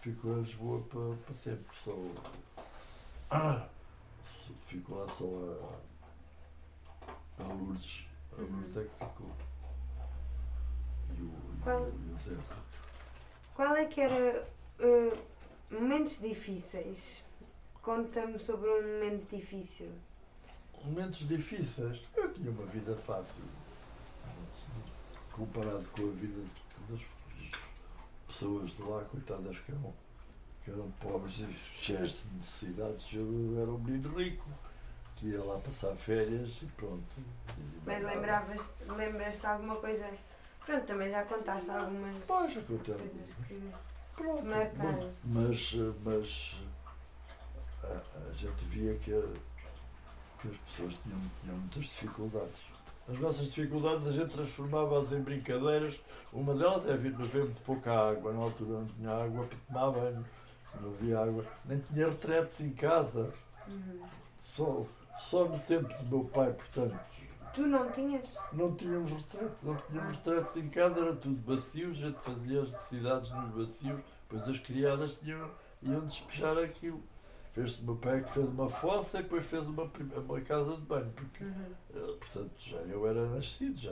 ficou em Lisboa para, para sempre. Só, ah, ficou lá só a, a Lourdes. A Lourdes é que ficou. E o, Qual- e o Zé. Qual é que era eh, momentos difíceis? Conta-me sobre um momento difícil. Momentos difíceis. Eu tinha uma vida fácil. Comparado com a vida das pessoas de lá, coitadas que eram, que eram pobres e cheias de necessidades. Eu era um menino rico, que ia lá passar férias e pronto. E Mas nada. lembravas, lembras-te de alguma coisa? Pronto, também já contaste algumas Pois. Pronto, marcaram. bom, mas, mas gente via que, que as pessoas tinham, tinham muitas dificuldades. As nossas dificuldades a gente transformava-as em brincadeiras. Uma delas é vir beber muito pouca água. Na altura não tinha água para tomar banho, não havia água. Nem tinha retretes em casa. Uhum. Só, só no tempo do meu pai, portanto. Tu não tinhas? Não tínhamos retretes, não tínhamos retretes em casa, era tudo bacios, a gente fazia as necessidades nos bacios, depois as criadas tinham, iam despejar aquilo. O meu pai que fez uma fossa e depois fez uma, uma casa de banho, porque, Uhum. eh, portanto, já eu era nascido, já.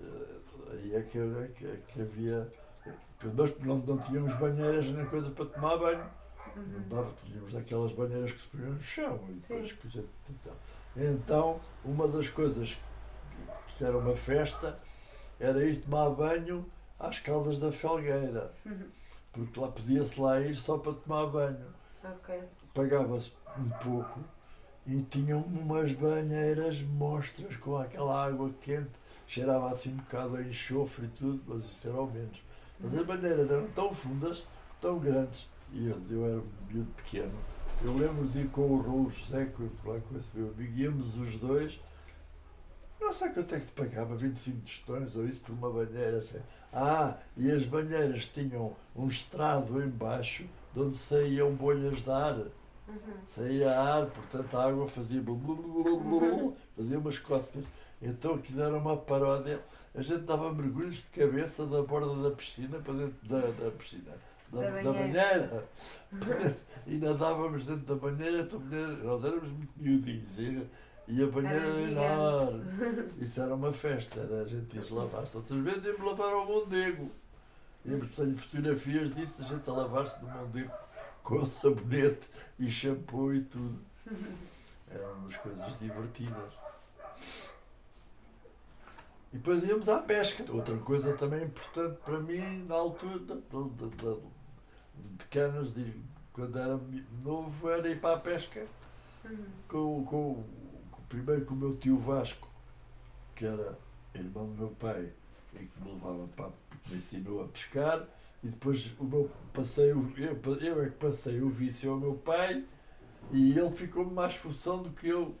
eh, Aí é que, é que, é que havia. Nós não, não tínhamos banheiras nem coisa para tomar banho. Não Uhum. dava, tínhamos daquelas banheiras que se punham no chão e depois que então, então, uma das coisas que, que era uma festa era ir tomar banho às caldas da Felgueira, Uhum. porque lá podia-se lá ir só para tomar banho. Pagava-se um pouco e tinham umas banheiras mostras com aquela água quente, cheirava assim um bocado a enxofre e tudo, mas isso era ao menos. Mas as banheiras eram tão fundas, tão grandes, e eu, eu era um miúdo pequeno. Eu lembro de ir com o Raul José, lá com esse meu amigo, íamos os dois. Não sei quanto é que te pagava, 25 tostões ou isso por uma banheira. Assim. Ah, e as banheiras tinham um estrado embaixo de onde saíam bolhas de ar. Uhum. Saía ar, portanto a água fazia blu, blu, blu, blu, blu, fazia umas cócegas. Então aquilo era uma paródia. a gente dava mergulhos de cabeça da borda da piscina para dentro da, da piscina. Da, Da da banheira. banheira. e nadávamos dentro da banheira, banheira nós éramos muito miudinhos. E, e a banheira Era enorme. Isso era uma festa, era, a gente ia lavar-se. Outras vezes íamos lavar ao Mondego. Íamos, tenho fotografias disso, a gente a lavar-se no Mondego com sabonete e shampoo e tudo. Eram umas coisas divertidas. E depois íamos à pesca. Outra coisa também importante para mim na altura de, de, de, de canas, de, quando era novo, era ir para a pesca Uhum. com, com, com- primeiro com o meu tio Vasco, que era irmão do meu pai e que me levava para, me ensinou a pescar, e depois o meu passei, eu, eu é que passei o vício ao meu pai e ele ficou mais função do que eu.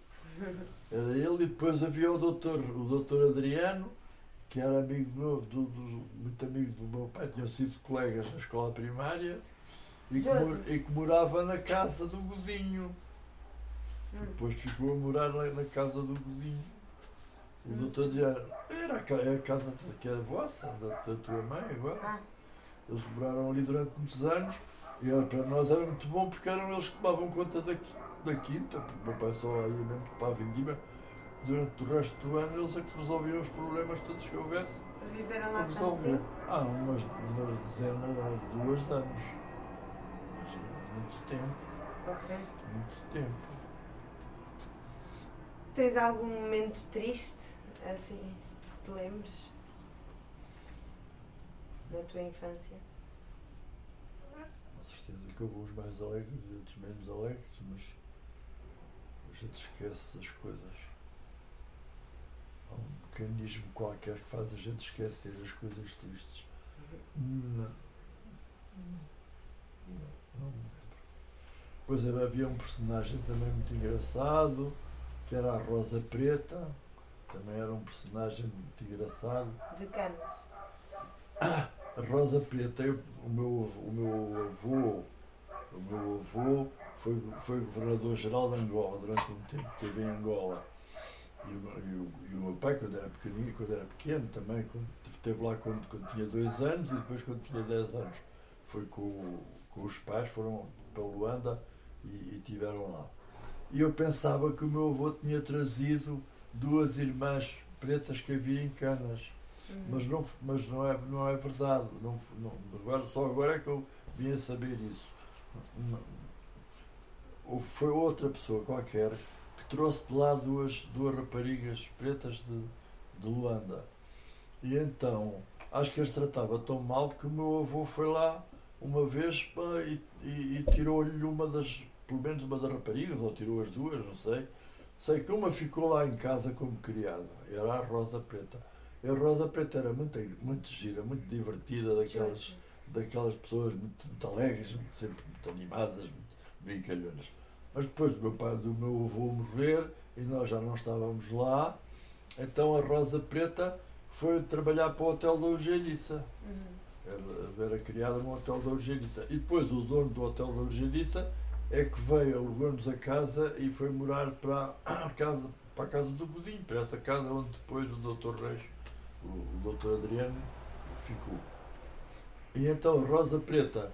Era ele e depois havia o doutor, o doutor Adriano, que era amigo do meu, do, do- muito amigo do meu pai, tinham sido colegas na escola primária e que, mor- e que morava na casa do Godinho. Hum. Depois ficou a morar na, na casa do Godinho. O Não doutor dizia, era a, é a casa que é a vossa, da, da tua mãe agora. Ah, Eles moraram ali durante muitos anos e era- para nós era muito bom porque eram eles que tomavam conta da, da quinta, porque o meu pai só ia mesmo para a vindima. Durante o resto do ano eles é que resolviam os problemas todos que houvesse. viveram lá tempo? Há umas, umas dezenas, duas de anos. Muito tempo, Ok. muito tempo. Tens algum momento triste, assim, que te lembres? Na tua infância? Com certeza que houve uns mais alegres e outros menos alegres, mas a gente esquece as coisas. Há um mecanismo qualquer que faz a gente esquecer as coisas tristes. Não. Não, não me lembro. Pois era, havia um personagem também muito engraçado, que era a Rosa Preta. Também era um personagem muito engraçado. De canas? A Rosa Preta, eu- o, meu, o meu avô, o meu avô foi, foi governador-geral de Angola durante um tempo, esteve em Angola. E o, e, o, meu pai, quando era pequenino, quando era pequeno também, quando, esteve lá quando, quando tinha dois anos e depois quando tinha dez anos. Foi com, com os pais, foram para Luanda e, e tiveram lá. E eu pensava que o meu avô tinha trazido duas irmãs pretas que havia em Canas. Mas não, mas não, é, não é verdade. Não, não, agora, só agora é que eu vim a saber isso. Não- foi outra pessoa qualquer que trouxe de lá duas, duas raparigas pretas de, de Luanda. E então, acho que as tratava tão mal que o meu avô foi lá uma vez e, e, e tirou-lhe uma das, pelo menos uma das raparigas, ou tirou as duas, não sei. Sei que uma ficou lá em casa como criada, era a Rosa Preta. E a Rosa Preta era muito, muito gira, muito divertida, daquelas, daquelas pessoas muito, muito alegres, muito- sempre muito animadas, muito brincalhonas. Mas depois do meu pai, do meu avô morrer, e nós já não estávamos lá, então a Rosa Preta foi trabalhar para o Hotel da Eugeniça. Uhum. Era, era criada no Hotel da Eugeniça. E depois o dono do Hotel da Eugeniça é que veio, alugou-nos a casa e foi morar para a casa, para a casa do Godinho, para essa casa onde depois o Dr. Reis, o, o Dr. Adriano, ficou. E então Rosa Preta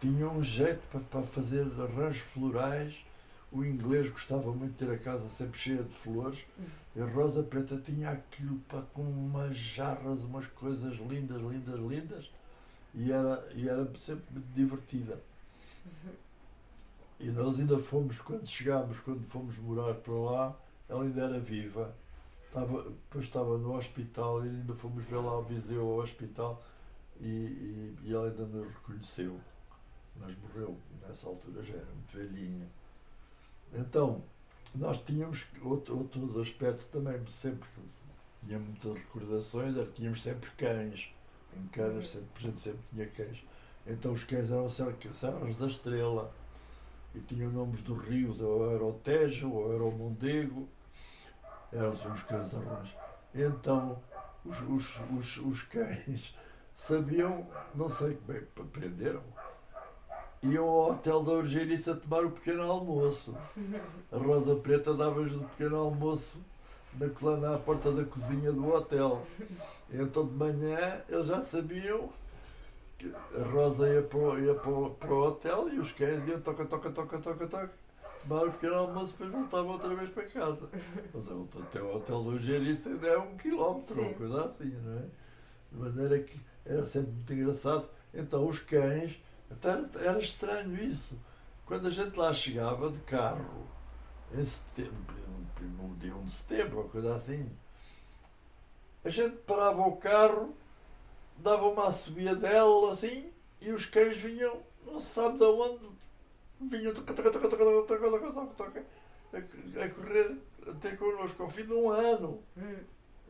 tinha um jeito para, para fazer arranjos florais. O inglês gostava muito de ter a casa sempre cheia de flores. E Rosa Preta tinha aquilo para, com umas jarras, umas coisas lindas, lindas, lindas. E era, e era sempre divertida. E nós ainda fomos, quando chegámos, quando fomos morar para lá, ela ainda era viva. Estava, depois estava no hospital e ainda fomos ver lá o Viseu ao hospital e, e, e ela ainda nos reconheceu. Mas morreu, nessa altura já era muito velhinha. Então, nós tínhamos outro, outro aspecto também, sempre que tinha muitas recordações, era, tínhamos sempre cães. Em Canas sempre, a gente sempre tinha cães. Então os cães eram serras da Estrela e tinham nomes dos rios, ou era o Tejo, ou era o Mondego, eram os cães arrões. Então os, os, os, os cães sabiam, não sei como que aprenderam, iam ao hotel da Urgenice a tomar o pequeno almoço. A Rosa Preta dava-lhes o pequeno almoço na colana à porta da cozinha do hotel. Então de manhã eles já sabiam que a Rosa ia para, o- ia para, o- para o hotel e os cães iam toca, toca, toca, toca, toca, tomar um pequeno almoço depois voltavam outra vez para casa. Mas até o hotel do Gerice ainda é um quilómetro, Sim. uma coisa assim, não é? De maneira que era sempre muito engraçado. Então os cães, até era, era estranho isso. Quando a gente lá chegava de carro, em setembro, no dia 1 de setembro, uma coisa assim, a gente parava o carro, dava uma assobiadela assim, e os cães vinham, não se sabe de onde, vinham toca, toca, toca, toca, toca, toca, toca, toca, a, correr até connosco, ao fim de um ano. Hum,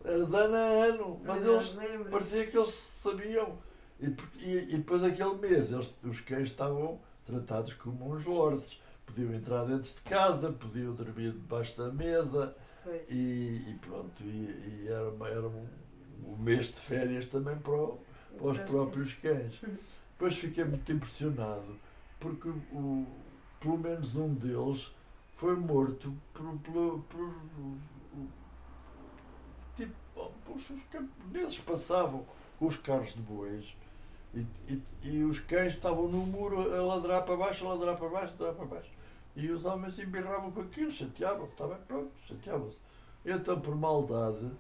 Era de ano a ano, mas eles lembro. parecia que eles sabiam. E, e, e depois aquele mês eles, os cães estavam tratados como uns lordes. Podiam entrar dentro de casa, podiam dormir debaixo da mesa e, e pronto. E, e era, era um, um mês de férias também para, para os próprios cães. Depois fiquei muito impressionado porque o, pelo menos um deles foi morto por, por, por, tipo, os, camponeses passavam com os carros de bois e, e, e os cães estavam no muro a ladrar para baixo, a ladrar para baixo, a ladrar para baixo. E os homens embirravam com aquilo, chateavam-se, bem, pronto, chateavam-se. Então, por maldade,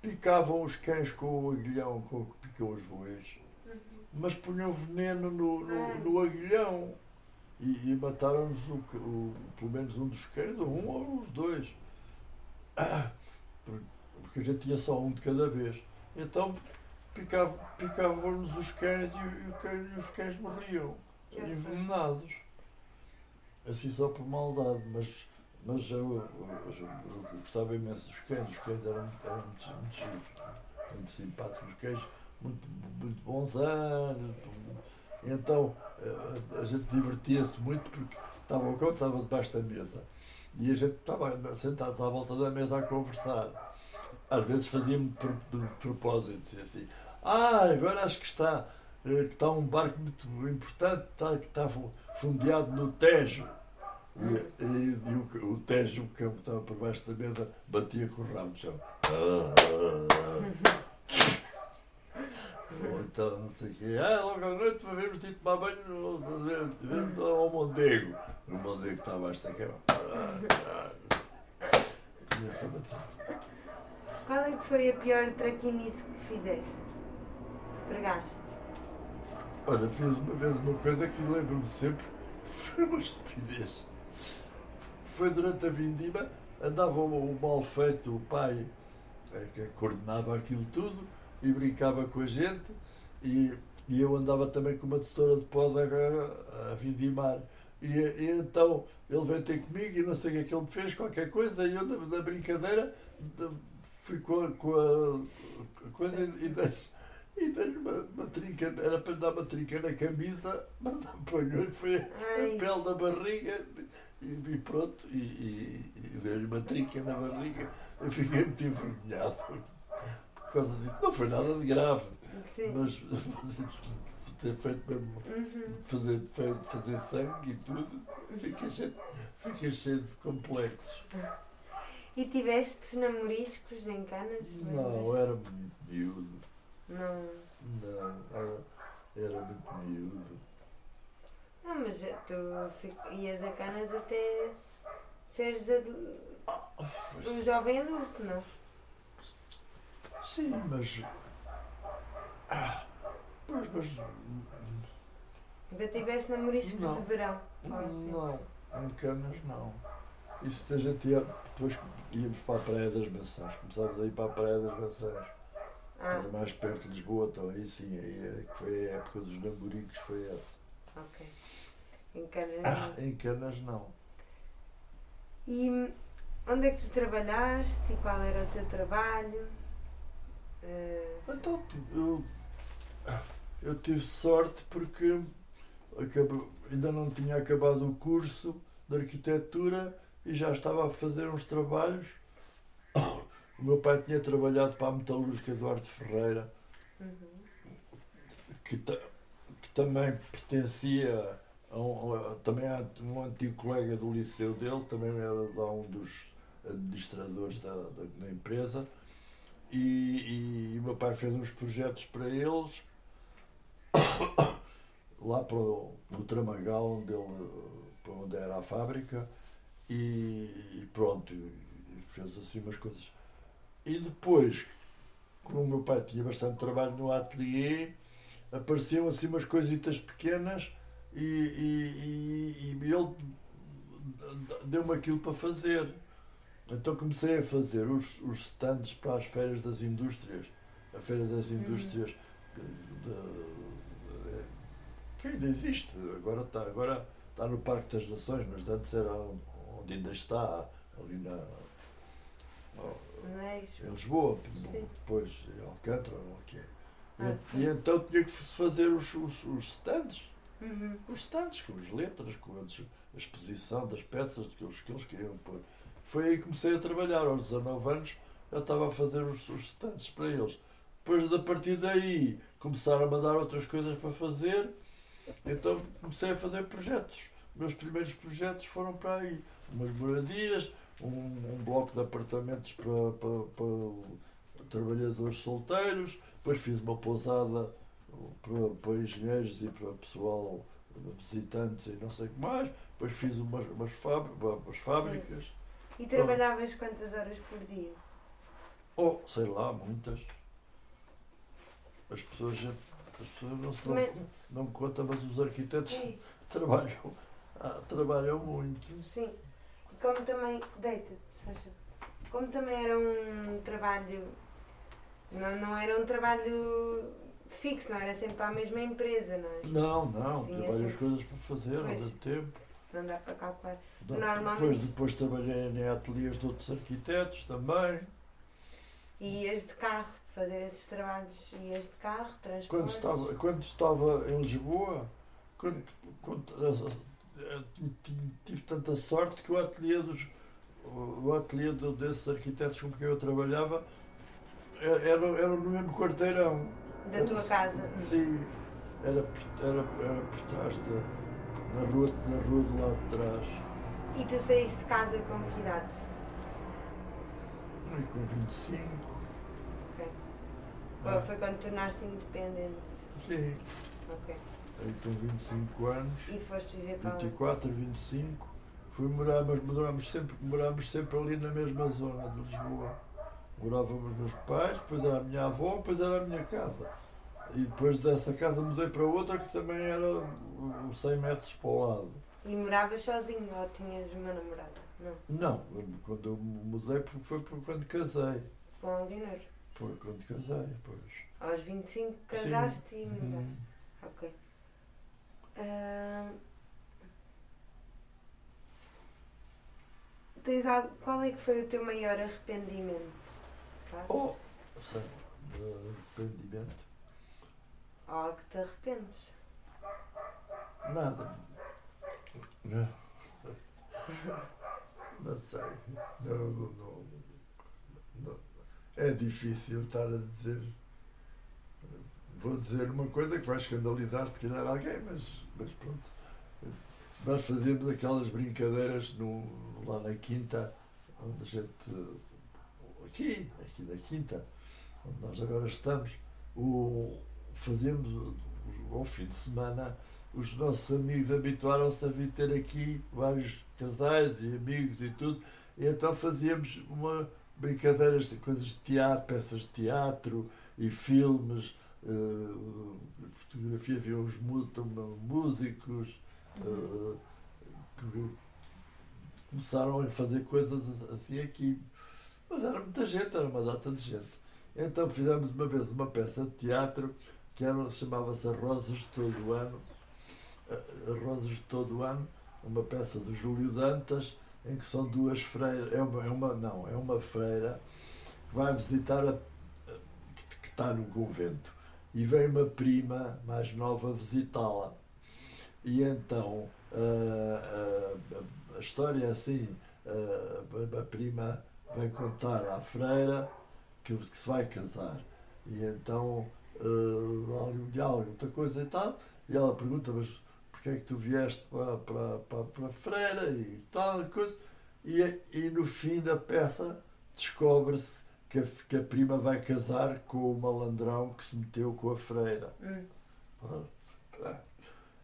picavam os cães com o aguilhão com que picam os bois. Mas punham veneno no, no, no aguilhão e, e mataram-nos o, o- pelo menos um dos cães, ou um ou os dois. Por- Porque a gente tinha só um de cada vez. Então picavam- picavam-nos os cães e, e os cães morriam, envenenados. Assim só por maldade, mas, mas eu, eu- eu- eu gostava imenso dos cães, os cães eram, eram muito, muito muito simpáticos, os cães muito, muito bons anos. Então eh, a gente divertia-se muito porque estava o cão estava debaixo da mesa e a gente estava sentados à volta da mesa a conversar. Às vezes fazia-me de, pro- de propósito, dizia assim, ah, agora acho que está, eh, que está um barco muito importante, está, que está fu- fundeado no Tejo. E, e- e o, o Tejo, o cão que estava por baixo da mesa, batia com o rabo no chão. Ou então, não sei o quê. Ah, logo à noite vamos ir tomar banho no, ao Mondego. No Mondego está abaixo da cama. Começa a bater. Qual é que foi a pior traquinice que fizeste? Pregaste? Olha, fiz uma vez uma coisa que lembro-me sempre foi uma estupidez. Foi durante a vindima, andava o, mal feito, o pai, eh, que coordenava aquilo tudo e brincava com a gente e, e eu andava também com uma tesoura de poda a, a vindimar. E, e então ele veio ter comigo e não sei o que é que ele me fez, qualquer coisa, e eu na, na brincadeira de- fui com a, com a, a coisa e, e e dei-lhe uma, uma trinca, era para dar uma trinca na camisa, mas apanhou-lhe, foi a Ai, pele da barriga e, e pronto, e, e, e deu-lhe uma trinca na barriga. Eu fiquei muito envergonhado por causa disso. Não foi nada de grave, sim. mas mas ter feito mesmo Uhum. fazer, fazer sangue e tudo, fiquei cheio, fiquei cheio de complexos. E tiveste namoriscos em canas? Não, era muito miúdo. Não. Não, era, era muito miúdo. Não, mas tu fi- ias a canas até seres adul- um jovem adulto, não? Sim, mas. Ah, pois, mas. Ainda tiveste namoriscos Não. de verão? Não, em Canas não. Isso a gente ia, depois íamos para a Praia das Maçãs, começámos a ir para a Praia das Maçãs, Ah, era mais perto de Lisboa, então aí sim, aí é que foi a época dos namoricos, foi essa. ok. Em canas. Ah, em Canas não. E onde é que tu trabalhaste e qual era o teu trabalho? Eh, Então, eu, eu tive sorte porque ainda não tinha acabado o curso de arquitetura e já estava a fazer uns trabalhos. O meu pai tinha trabalhado para a metalúrgica Eduardo Ferreira, uhum. que, ta- que também pertencia a um, a- também a um antigo colega do liceu dele, também era lá um dos administradores da, da, da empresa e, e o meu pai fez uns projetos para eles lá para o, no Tramagal, onde, ele, para onde era a fábrica, e, e pronto, fez assim umas coisas. E depois, como o meu pai tinha bastante trabalho no ateliê, apareciam assim umas coisitas pequenas e, e, e, e ele deu-me aquilo para fazer. Então comecei a fazer os, os stands para as feiras das indústrias. A Feira das uhum. Indústrias de, que ainda existe, agora está, agora está no Parque das Nações, mas antes era onde ainda está, ali na. É em Lisboa, Sim. depois em Alcântara, ou o que é. Ah, e, e, então tinha que fazer os, os, os stands. Uhum. Os stands, com as letras, com a exposição das peças que eles, que eles queriam pôr. Foi aí que comecei a trabalhar, aos 19 anos, eu estava a fazer os, os stands para eles. Depois, a partir daí, começaram a dar outras coisas para fazer, então comecei a fazer projetos. Meus primeiros projetos foram para aí. Umas moradias, um, um bloco de apartamentos para, para, para trabalhadores solteiros, depois fiz uma pousada para, para engenheiros e para pessoal visitantes e não sei o que mais, depois fiz umas, umas, fábricas, umas fábricas. E trabalhavas quantas horas por dia? Oh, sei lá, muitas. As pessoas, as pessoas não se não, não contam, mas os arquitetos Sim. trabalham, ah, trabalham muito. Sim. Como também, deita-te, Sasha. Como também era um trabalho, não, não era um trabalho fixo, não era sempre para a mesma empresa, não é? Não, não, tinha várias coisas para fazer ao mesmo tempo. Não dá para calcular. Normalmente... Depois, depois trabalhei em ateliês de outros arquitetos também. E ias de carro, fazer esses trabalhos, ias de carro, transportes? Quando estava, quando estava em Lisboa, quando, quando, eh, tive tanta sorte que o ateliê dos o ateliê desses arquitetos com quem eu trabalhava eh, era, era no mesmo quarteirão. Da tua casa? Sim, era, era, era por trás da, na, rua, na rua do lado de trás. E tu saíste de casa com que idade? Ai, com 25. Ok. Ah. Foi quando tornaste independente? Sim. Ok. Aí com 25 anos. E foste viver para 24, 25. Fui morar, mas morámos sempre, morámos sempre ali na mesma zona de Lisboa. Morávamos meus pais, depois era a minha avó, depois era a minha casa. E depois dessa casa mudei para outra que também era 100 metros para o lado. E moravas sozinho ou tinhas uma namorada? Não. Não, quando eu mudei foi quando casei. Com o Aldinor? Foi quando casei, pois. Aos 25 casaste Sim. e mudaste. Uhum. Ok. Uh... Tens algo, qual é que foi o teu maior arrependimento? Sabes? Oh, sei, arrependimento. Algo que te arrependes? Nada. Não. Não sei. Não, não, não, É difícil estar a dizer. Vou dizer uma coisa que vai escandalizar se calhar alguém, mas, mas pronto. Nós fazíamos aquelas brincadeiras no, lá na quinta, onde a gente. Aqui, aqui na quinta, onde nós agora estamos, o, fazíamos ao fim de semana os nossos amigos habituaram-se a vir ter aqui vários casais e amigos e tudo, e então fazíamos uma brincadeiras de coisas de teatro, peças de teatro e filmes, uh, fotografia, havia uns músicos uh, que começaram a fazer coisas assim aqui. Mas era muita gente, era uma data de gente. Então fizemos uma vez uma peça de teatro que era, chamava-se Rosas de Todo o Ano, Rosas de Todo o Ano, uma peça do Júlio Dantas, em que são duas freiras, é uma, é uma não, é uma freira que vai visitar a, que, que está no convento e vem uma prima mais nova visitá-la. E então a, a, a história é assim, a, a prima vem contar à freira que, que se vai casar. E então uh, há um diálogo, outra coisa e tal, e ela pergunta, mas porque é que tu vieste para, para, para, para a freira e tal, coisa. E, e no fim da peça descobre-se que a, que a prima vai casar com o malandrão que se meteu com a freira. Hum.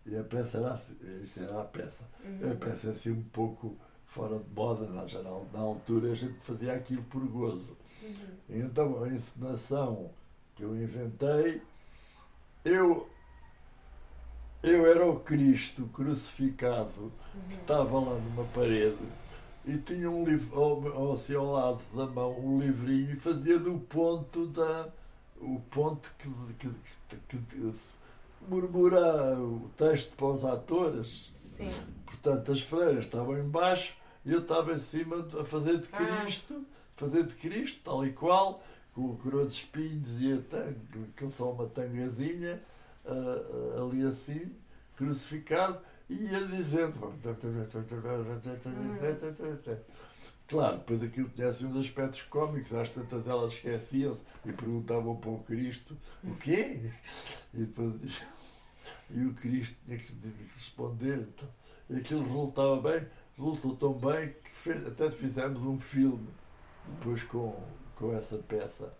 E a peça era assim, isso era a peça. Uhum. A peça é assim um pouco fora de moda, na, já na, altura a gente fazia aquilo por gozo. Uhum. Então a encenação que eu inventei, eu, eu era o Cristo crucificado que Uhum. estava lá numa parede e tinha um livro ao, assim, ao lado da mão um livrinho e fazia do ponto da o ponto que, que, que, que murmura o texto para os atores Sim. portanto as freiras estavam embaixo e eu estava em cima a fazer de Ah. Cristo fazer de Cristo tal e qual com o coroa de espinhos e a tanga, que só uma tangazinha ah, ah, ali assim crucificado e ia dizendo Claro, depois aquilo tinha assim uns aspectos cómicos, às tantas elas esqueciam-se e perguntavam para o Cristo o quê? E, depois, e o Cristo tinha que responder. Então, e aquilo resultava bem, resultou tão bem que fez- até fizemos um filme depois com, com essa peça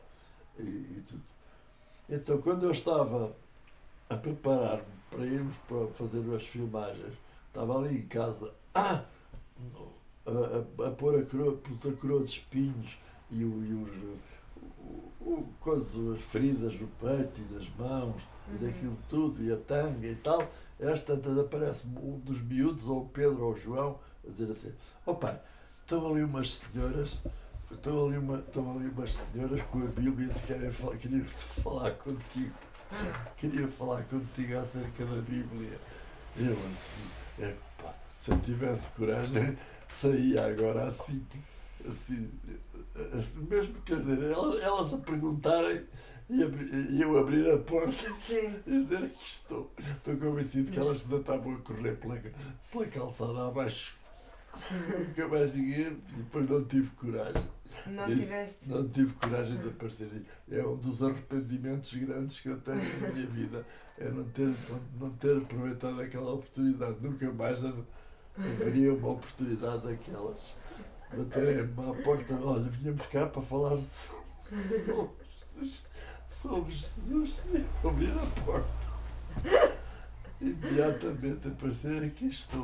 e, e tudo. Então quando eu estava a preparar-me para irmos para fazer as filmagens, estava ali em casa a, a, a pôr a coroa, a coroa de espinhos e, o, e os, o, o, coisa, as feridas no peito e das mãos e Uhum. daquilo tudo, e a tanga e tal. Tantas aparece um dos miúdos, ou o Pedro ou o João, a dizer assim: Ó pai, estão ali umas senhoras, estão ali, uma, estão ali umas senhoras com a Bíblia e querem falar, queriam falar contigo. Queria falar contigo acerca da Bíblia. Eu assim, epá, se eu tivesse coragem, saía agora assim, assim, assim mesmo, quer dizer, elas, elas a perguntarem e, abri- eu abrir a porta Sim. e dizer aqui estou. Estou convencido que elas ainda estavam a correr pela, pela calçada abaixo. Nunca mais ninguém, e depois não tive coragem. Não tiveste. Não tive coragem de aparecer. É um dos arrependimentos grandes que eu tenho na minha vida. É não ter, não, não ter aproveitado aquela oportunidade. Nunca mais hav- haveria uma oportunidade daquelas. Baterem-me à porta. Olha, vinhamos cá para falar sobre Jesus. Sobre Jesus. E abrir a porta. Imediatamente aparecer aqui estou.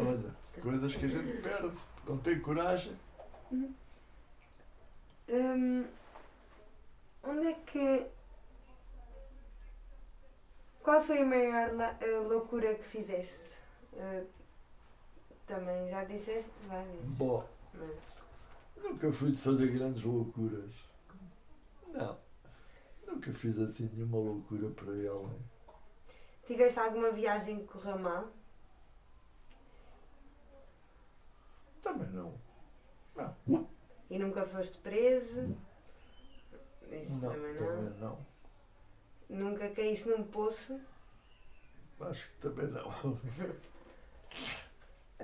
Olha, coisas que a gente perde. Não tem coragem. Hum, onde é que. Qual foi a maior loucura que fizeste? Eh, também já disseste várias. Bom. Mas. Nunca fui de fazer grandes loucuras. Não. Nunca fiz assim nenhuma loucura para ela. Tiveste alguma viagem que correu mal? Também não. Não, E nunca foste preso? Isso não, também não. também não. Nunca caíste num poço? Acho que também não.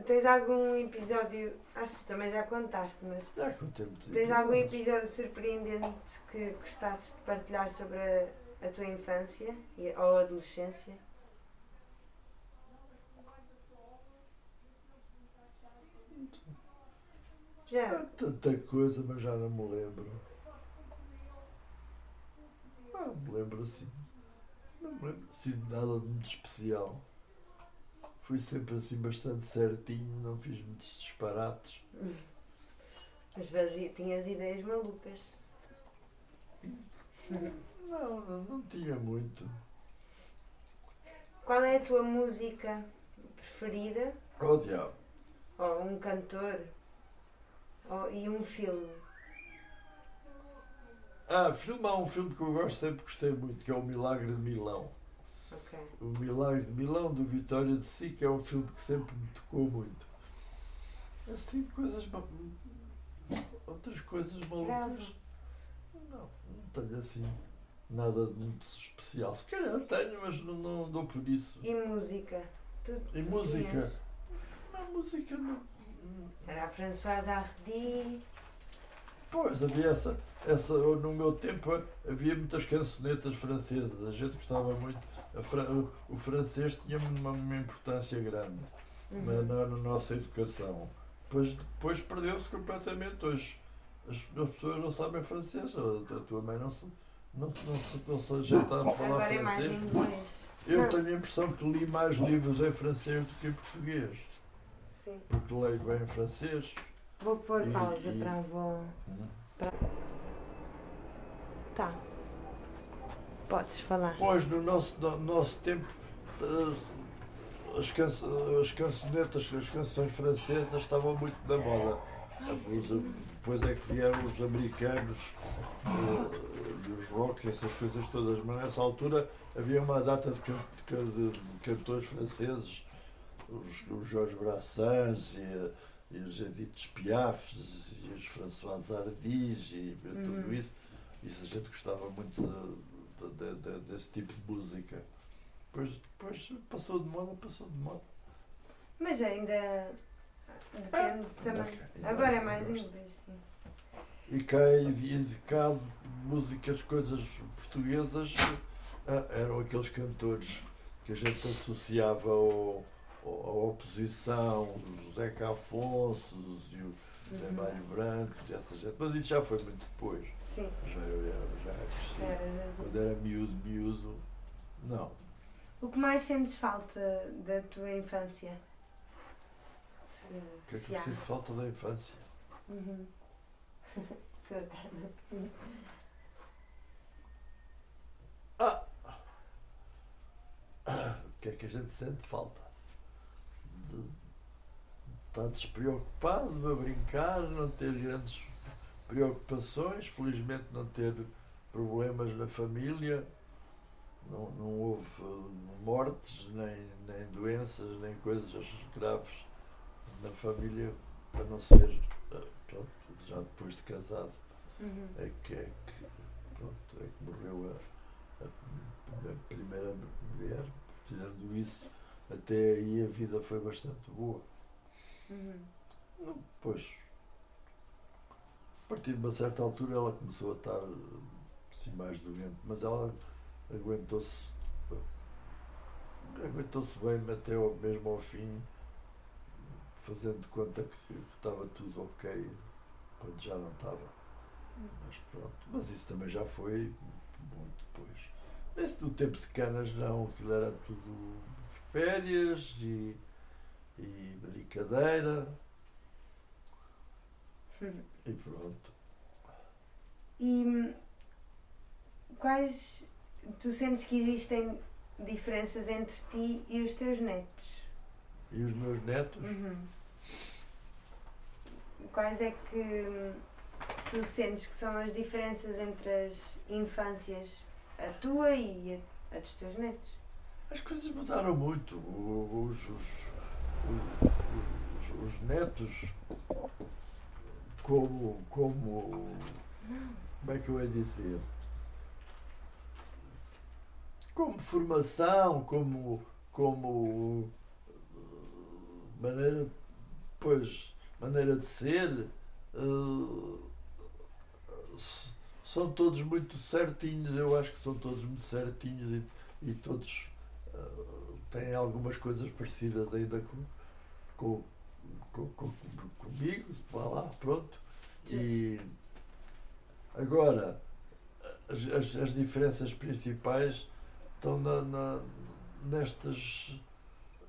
Tens algum episódio, acho que também já contaste, mas Já contei tens algum episódio surpreendente que gostasses de partilhar sobre a, a tua infância e, ou adolescência? Já. tanta coisa, mas já não me lembro. Não me lembro assim. Não me lembro assim de nada de muito especial. Fui sempre assim bastante certinho, não fiz muitos disparates. Mas fazia, tinhas ideias malucas. Não, não, não tinha muito. Qual é a tua música preferida? Oh diabo. Ou um cantor? Ou, e um filme? Ah, filme há um filme que eu gosto, sempre gostei muito, que é O Milagre de Milão. Ok. O Milagre de Milão, do Vitória de Sica, é um filme que sempre me tocou muito. Assim, coisas. Outras coisas malucas. Não, não tenho assim nada de muito especial. Se calhar tenho, mas não, não dou por isso. E música? Tu, E tu música? tinhas? Música não. Era a Françoise Hardy. Pois, havia essa, essa. No meu tempo havia muitas cançonetas francesas, a gente gostava muito. A fra- o, o francês tinha uma, uma importância grande na, Uhum. na, na nossa educação. Depois, depois perdeu-se completamente. Hoje as, as pessoas não sabem francês. A, a tua mãe não se, não, não, se, não se ajeita a falar é francês. inglês. Eu tenho a impressão que li mais livros em francês do que em português. Sim. Porque leio bem em francês. Vou pôr E- pausa e- para a avó. Tá. Podes falar. Pois, no nosso, no nosso tempo, eh, as, canço, as cançonetas, as canções francesas estavam muito na moda. Os- depois é que vieram os americanos eh, e os rock, essas coisas todas. Mas nessa altura havia uma data de, can- de de cantores franceses, os, os Jorge Brassens e, eh, e os Edith Piafs e os François Hardis e tudo Uhum. isso. Isso a gente gostava muito de- de- de- de- desse tipo de música. Depois, depois passou de moda, passou de moda. Mas ainda depende também. ok. Ainda Agora é mais gosto. inglês. sim. E e de cá, músicas, coisas portuguesas, ah, eram aqueles cantores que a gente associava ao, à oposição, o Zeca Afonso e o Zé Uhum. Mário Branco, e essa gente. Mas isso já foi muito depois. Sim. Já eu era, já cresci. Era- Quando era miúdo, miúdo, não. O que mais sentes falta da tua infância? Se, O que é que eu sinto falta da infância? Uhum. Coitada. O que é que a gente sente falta? Estar despreocupado, a brincar, não ter grandes preocupações, felizmente não ter problemas na família, não, não houve mortes, nem, nem doenças, nem coisas graves na família, a não ser, eh, pronto, já depois de casado, Uhum. é que, é que, pronto, é que morreu a, a, a primeira mulher. Tirando isso, até aí a vida foi bastante boa. Uhum. A partir de uma certa altura ela começou a estar assim, mais doente, mas ela aguentou-se aguentou-se bem até ao, mesmo ao fim, fazendo de conta que, que estava tudo ok quando já não estava. Mas pronto, mas isso também já foi muito depois. Esse do tempo de canas não, aquilo era tudo férias e, e brincadeira Uhum. e pronto. E hum, quais tu sentes que existem diferenças entre ti e os teus netos? E os meus netos, Uhum. Quais é que hum, tu sentes que são as diferenças entre as infâncias, a tua e a, a dos teus netos? as coisas mudaram muito. Os, os, os, os- os netos, como, como. Como é que eu ia dizer? Como formação, como, como eh, maneira, pois, maneira de ser, s- são todos muito certinhos, eu acho que são todos muito certinhos e, e todos eh, têm algumas coisas parecidas ainda com, com, com, com- com- comigo, vá lá, pronto. E agora as, as, as diferenças principais estão na, na- nestas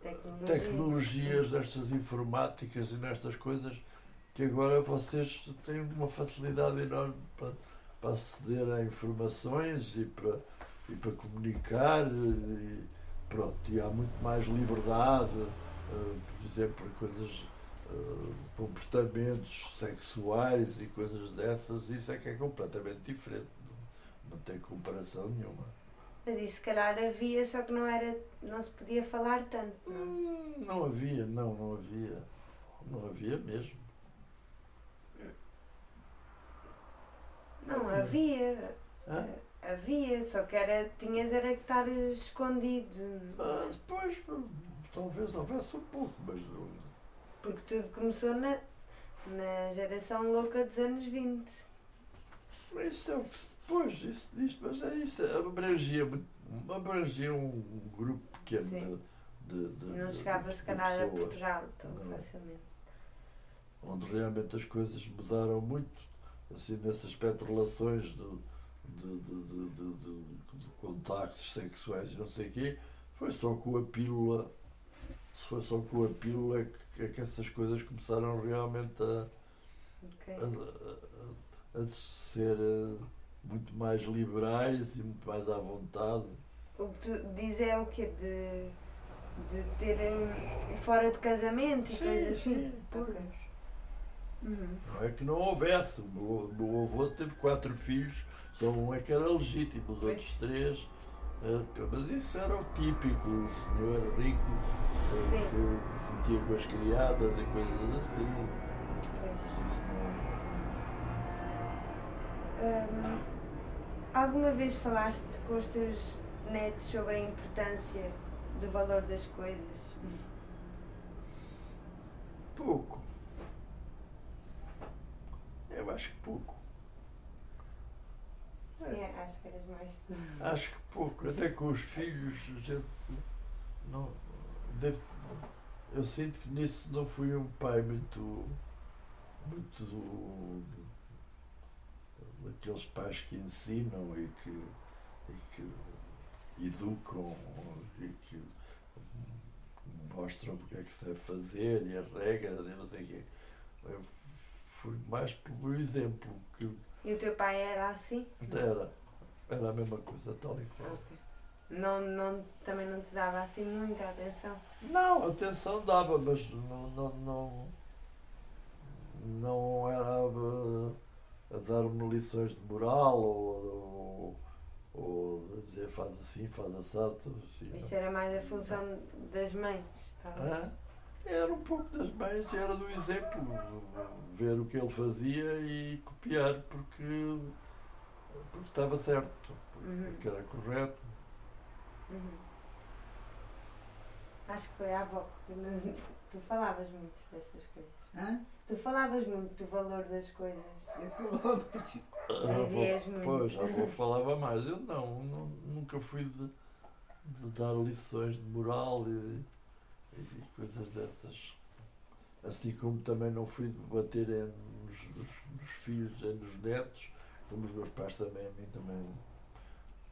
Tecnologia. tecnologias, nestas informáticas e nestas coisas que agora vocês têm uma facilidade enorme para, para aceder a informações e para, e para comunicar e pronto, e há muito mais liberdade, por exemplo, em coisas, eh, comportamentos sexuais e coisas dessas, isso é que é completamente diferente, não, não tem comparação nenhuma. Mas isso se calhar havia, só que não era, não se podia falar tanto. Não? Hum, Não havia, não, não havia. Não havia mesmo. Não, havia. Hã? Havia, só que era, tinhas era que estar escondido. Ah, depois, talvez houvesse um pouco, mas não. Porque tudo começou na, na geração louca dos anos 20. Mas Isso é o que se. Pois, isso diz, mas é isso. Abrangia, abrangia um grupo pequeno Sim. de, de, de. Não chegava se calhar a. Portugal tão Não. facilmente. onde realmente as coisas mudaram muito, assim, nesse aspecto de relações de, de, de, de, de contactos sexuais e não sei o quê, foi só com a pílula, foi só com a pílula que, que essas coisas começaram realmente a, Ok. a, a, a ser eh, muito mais liberais e muito mais à vontade. O que tu dizes é o quê? De, de terem fora de casamento e Sim, coisas assim? sim, pois. Uhum. Não é que não houvesse. O meu, meu avô teve quatro filhos, só um é que era legítimo, os Pois. outros três. Eh, mas isso era o típico, o senhor rico Sim. que se metia com as criadas e coisas assim. Mas isso não. Hum, alguma vez falaste com os teus netos sobre a importância do valor das coisas? Pouco. Eu acho que pouco. É. É, acho que eras mais. Acho que pouco. Até com os filhos, a gente não. Deve, eu sinto que nisso não fui um pai muito. muito. daqueles pais que ensinam e que, e que educam e que mostram o que é que se deve fazer e as regras e não sei o quê. Eu fui mais pelo exemplo que E o teu pai era assim? era. Era a mesma coisa, tal e qual. Não, não, também não te dava assim muita atenção? Não, atenção dava, mas não, não, não, não era a, a dar-me lições de moral ou, ou, ou a dizer faz assim, faz assado, assim. Isso era mais a função das mães, talvez. Hã? Era um pouco das mães, era do exemplo, ver o que ele fazia e copiar porque, porque estava certo, Uhum. porque era correto. Uhum. Acho que foi a avó. que não- Tu falavas muito dessas coisas. Hã? Tu falavas muito do valor das coisas. Eu falava muito. A avó- Vias muito. Pois, a avó falava mais. Eu não, nu- nunca fui de, de dar lições de moral e, e coisas dessas. Assim como também não fui de bater em- nos, nos- nos filhos e nos netos, como os meus pais também, a mim também,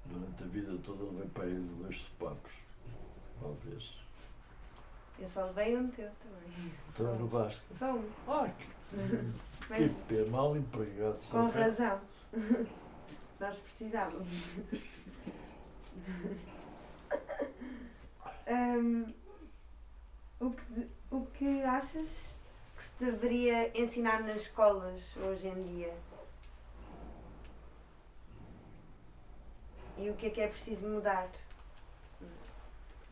durante a vida toda, levei para aí dois sopapos. Talvez. Eu só levei um teu também. Então basta. Só um. Ah, que, Mas que pena, mal empregado. com razão. Nós precisávamos. Hum, o, que, o que achas que se deveria ensinar nas escolas hoje em dia? E o que é que é preciso mudar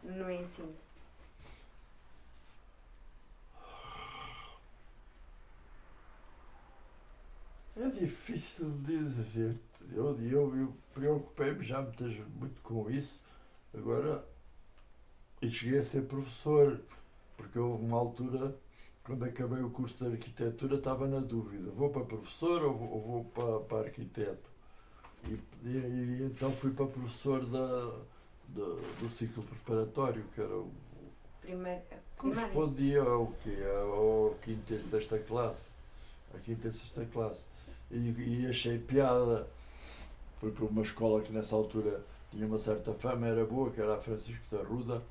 no ensino? É difícil dizer. Eu, eu, eu preocupei-me já muitas, muito com isso. Agora, e cheguei a ser professor, porque houve uma altura, quando acabei o curso de arquitetura, estava na dúvida: vou para professor ou vou, ou vou para, para arquiteto? E, e, e então fui para professor da, da- do ciclo preparatório, que era o Primeiro. Correspondia ao quê? Ao quinta e sexta classe. A quinta e sexta classe. E, e achei piada. Fui para uma escola que nessa altura tinha uma certa fama, era boa, que era a Francisco da Ruda.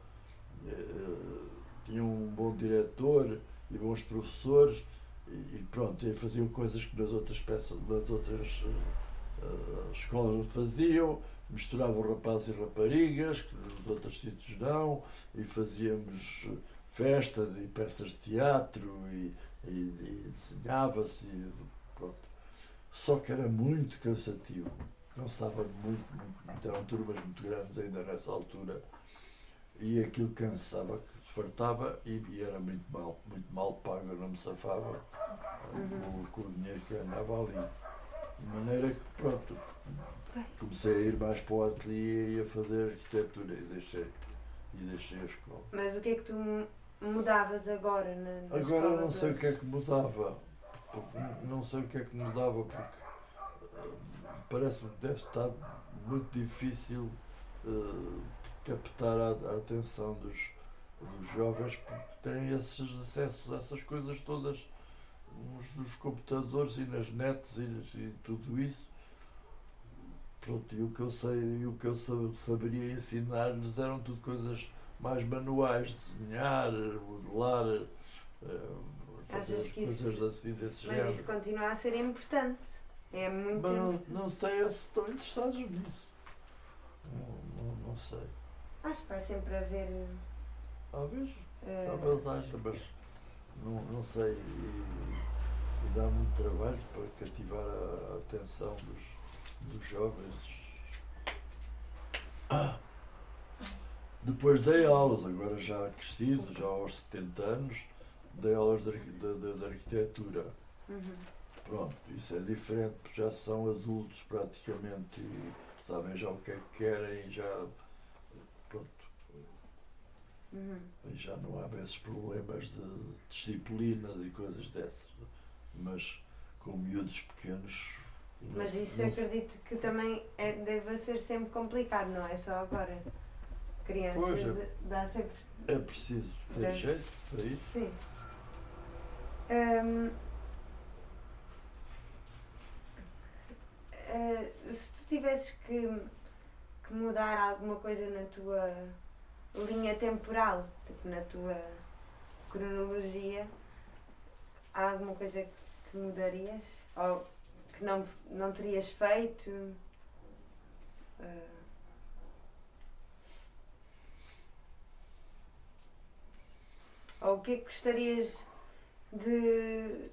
Eh, tinha um bom diretor e bons professores. E, e pronto, e faziam coisas que nas outras peças, nas outras eh, escolas não faziam. Misturavam rapazes e raparigas, que nos outros sítios não e fazíamos festas e peças de teatro e, e, e desenhava-se e pronto. Só que era muito cansativo. Cansava muito, muito, muito. Eram turmas muito grandes ainda nessa altura. E aquilo cansava, fartava e, e era muito mal, muito mal pago, eu não me safava Uhum. com, com o dinheiro que andava ali. De maneira que, pronto, comecei a ir mais para o ateliê e a fazer arquitetura e deixei, e deixei a escola. Mas o que é que tu mu- mudavas agora na, na Agora não sei o que é que mudava. Não sei o que é que mudava porque eh, parece-me que deve estar muito difícil eh, captar a, a atenção dos, dos jovens porque têm esses acessos a essas coisas todas nos, nos computadores e nas nets e, nas- e tudo isso. Pronto, e o que eu sei e o que eu sa- saberia ensinar-lhes eram tudo coisas mais manuais, desenhar, modelar, eh, fazer Achas que isso- coisas assim desse Mas género. isso continua a ser importante. É muito Mas não, não sei se estão interessados nisso. Não, não, não sei. Acho que vai sempre haver. Talvez, eh, talvez haja, mas não, não sei. E, dá muito trabalho para cativar a, atenção dos, dos jovens. Ah. Depois dei aulas, agora já crescido, já aos 70 anos, dei aulas de, de, de- de arquitetura. uhum. Pronto, isso é diferente, porque já são adultos praticamente e sabem já o que é que querem já. Uhum. e já não há esses problemas de disciplinas e coisas dessas. Mas com miúdos pequenos. Mas se- isso eu se- acredito que também é, deve ser sempre complicado, não é só agora. Crianças Pois é. dá sempre. É preciso ter Deve- jeito para isso. Sim. Hum, eh, se tu tivesses que, que mudar alguma coisa na tua linha temporal, tipo na tua cronologia, há alguma coisa que mudarias? Ou que não, não terias feito? Eh, ou o que é que gostarias de,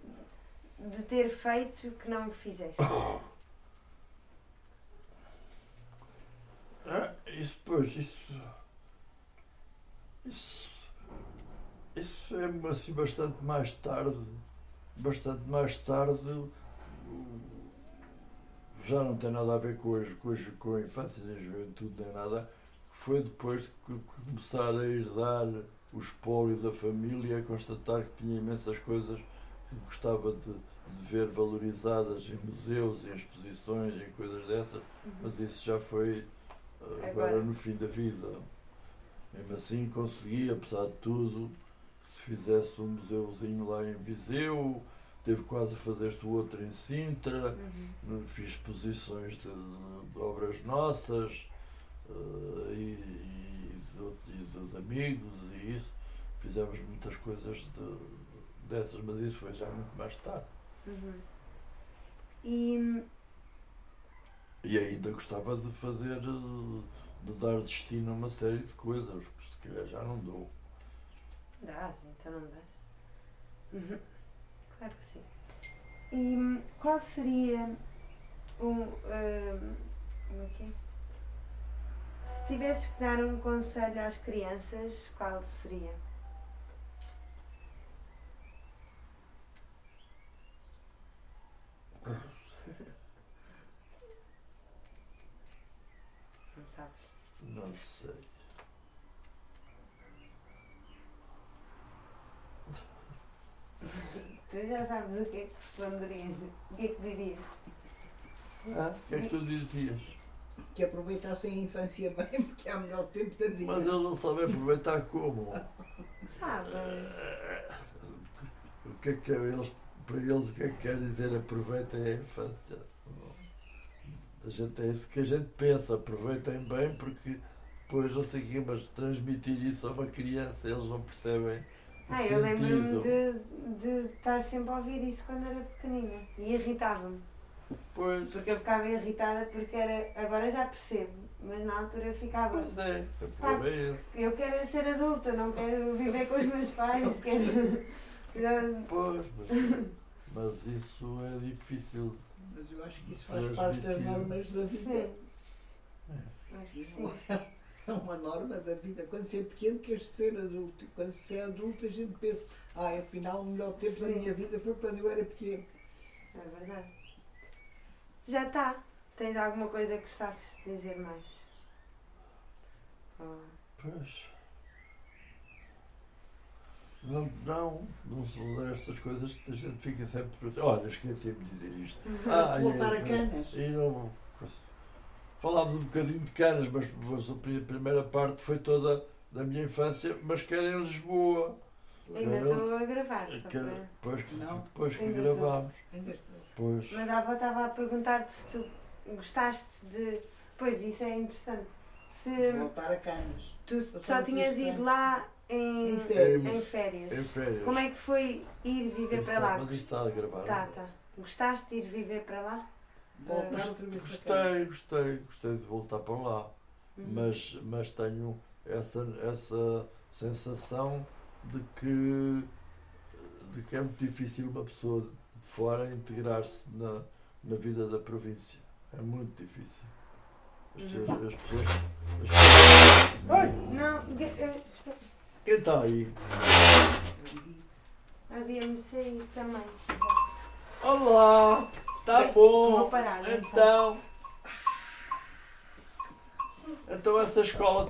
de ter feito que não fizeste? Ah, isso, pois, isso. Isso. Isso é assim bastante mais tarde. Bastante mais tarde. Já não tem nada a ver com, as, com, as, com a infância nem a juventude, nem nada. Foi depois de que- começar a herdar o espólio da família, a constatar que tinha imensas coisas que gostava de, de ver valorizadas em museus, em exposições, em coisas dessas, mas isso já foi eh, agora, Agora. no fim da vida. Mesmo assim consegui, apesar de tudo, que se fizesse um museuzinho lá em Viseu, teve quase a fazer-se outro em Sintra, Uhum. fiz exposições de, de- de obras nossas eh, e, e de, e de amigos e isso. Fizemos muitas coisas de- dessas, mas isso foi já muito mais tarde. Uhum. E E ainda gostava de fazer, eh, de dar destino a uma série de coisas, que se calhar já não dou. dás, então não dás. Uhum. Claro que sim. E qual seria o. hum, como é que é? Se tivesses que dar um conselho às crianças, qual seria? Não sabes? Não sei. Tu já sabes o que é que responderias, o que é que dirias? Ah, o que é que tu dizias? Que aproveitassem a infância bem, porque é o melhor tempo da vida. Mas eles não sabem aproveitar como. Sabes? O que é que é eles, para eles o que é que quer dizer aproveitem a infância? A gente, é isso que a gente pensa, aproveitem bem porque depois não sei o quê, mas transmitir isso a uma criança, eles não percebem Ah, eu lembro-me de, de estar sempre a ouvir isso quando era pequenina e irritava-me. Pois, Porque eu ficava irritada porque era. Agora já percebo, mas na altura eu ficava. pois é, o problema é esse. Eu quero ser adulta, não quero viver com os meus pais, quero. Pois, mas, mas isso é difícil. Mas eu acho que isso faz parte das normas da vida. É- É uma norma da vida. Quando se é pequeno, queres ser adulto. Quando se é adulto, a gente pensa, ah, afinal, o melhor tempo da Sim. minha vida foi quando eu era pequeno. É verdade. Já está. Tens alguma coisa que gostasses de dizer mais? Oh. Pois. Não, não, não são estas coisas que a gente fica sempre. Olha, esqueci-me de dizer isto. Ah, Voltar é, a canas. E não. Falámos um bocadinho de canas, mas, mas a pri- primeira parte foi toda da minha infância, mas que era em Lisboa. Ainda estou a gravar, só que- para... Depois que, Não. depois que Ainda gravámos. Ainda estou. Pois. Mas a avó estava a perguntar-te se tu gostaste de. Pois, isso é interessante. Se Voltar a canas. tu só tinhas ido lá em, Em férias. em férias. Em férias. Como é que foi ir viver Isto para está- lá? Mas isto está a gravar. Tá, tá. Gostaste de ir viver para lá? Voltar Gost- outra vez para cá. Gostei, gostei, gostei de voltar para lá. Uhum. Mas, mas tenho essa, essa sensação de que, de que é muito difícil uma pessoa de fora integrar-se na, na vida da província. É muito difícil. As, pessoas- Uhum. as pessoas. As pessoas... Ai! Não. Quem está aí? havia-me sair também. Olá! Está bom! vou parar. Então. Então essa escola está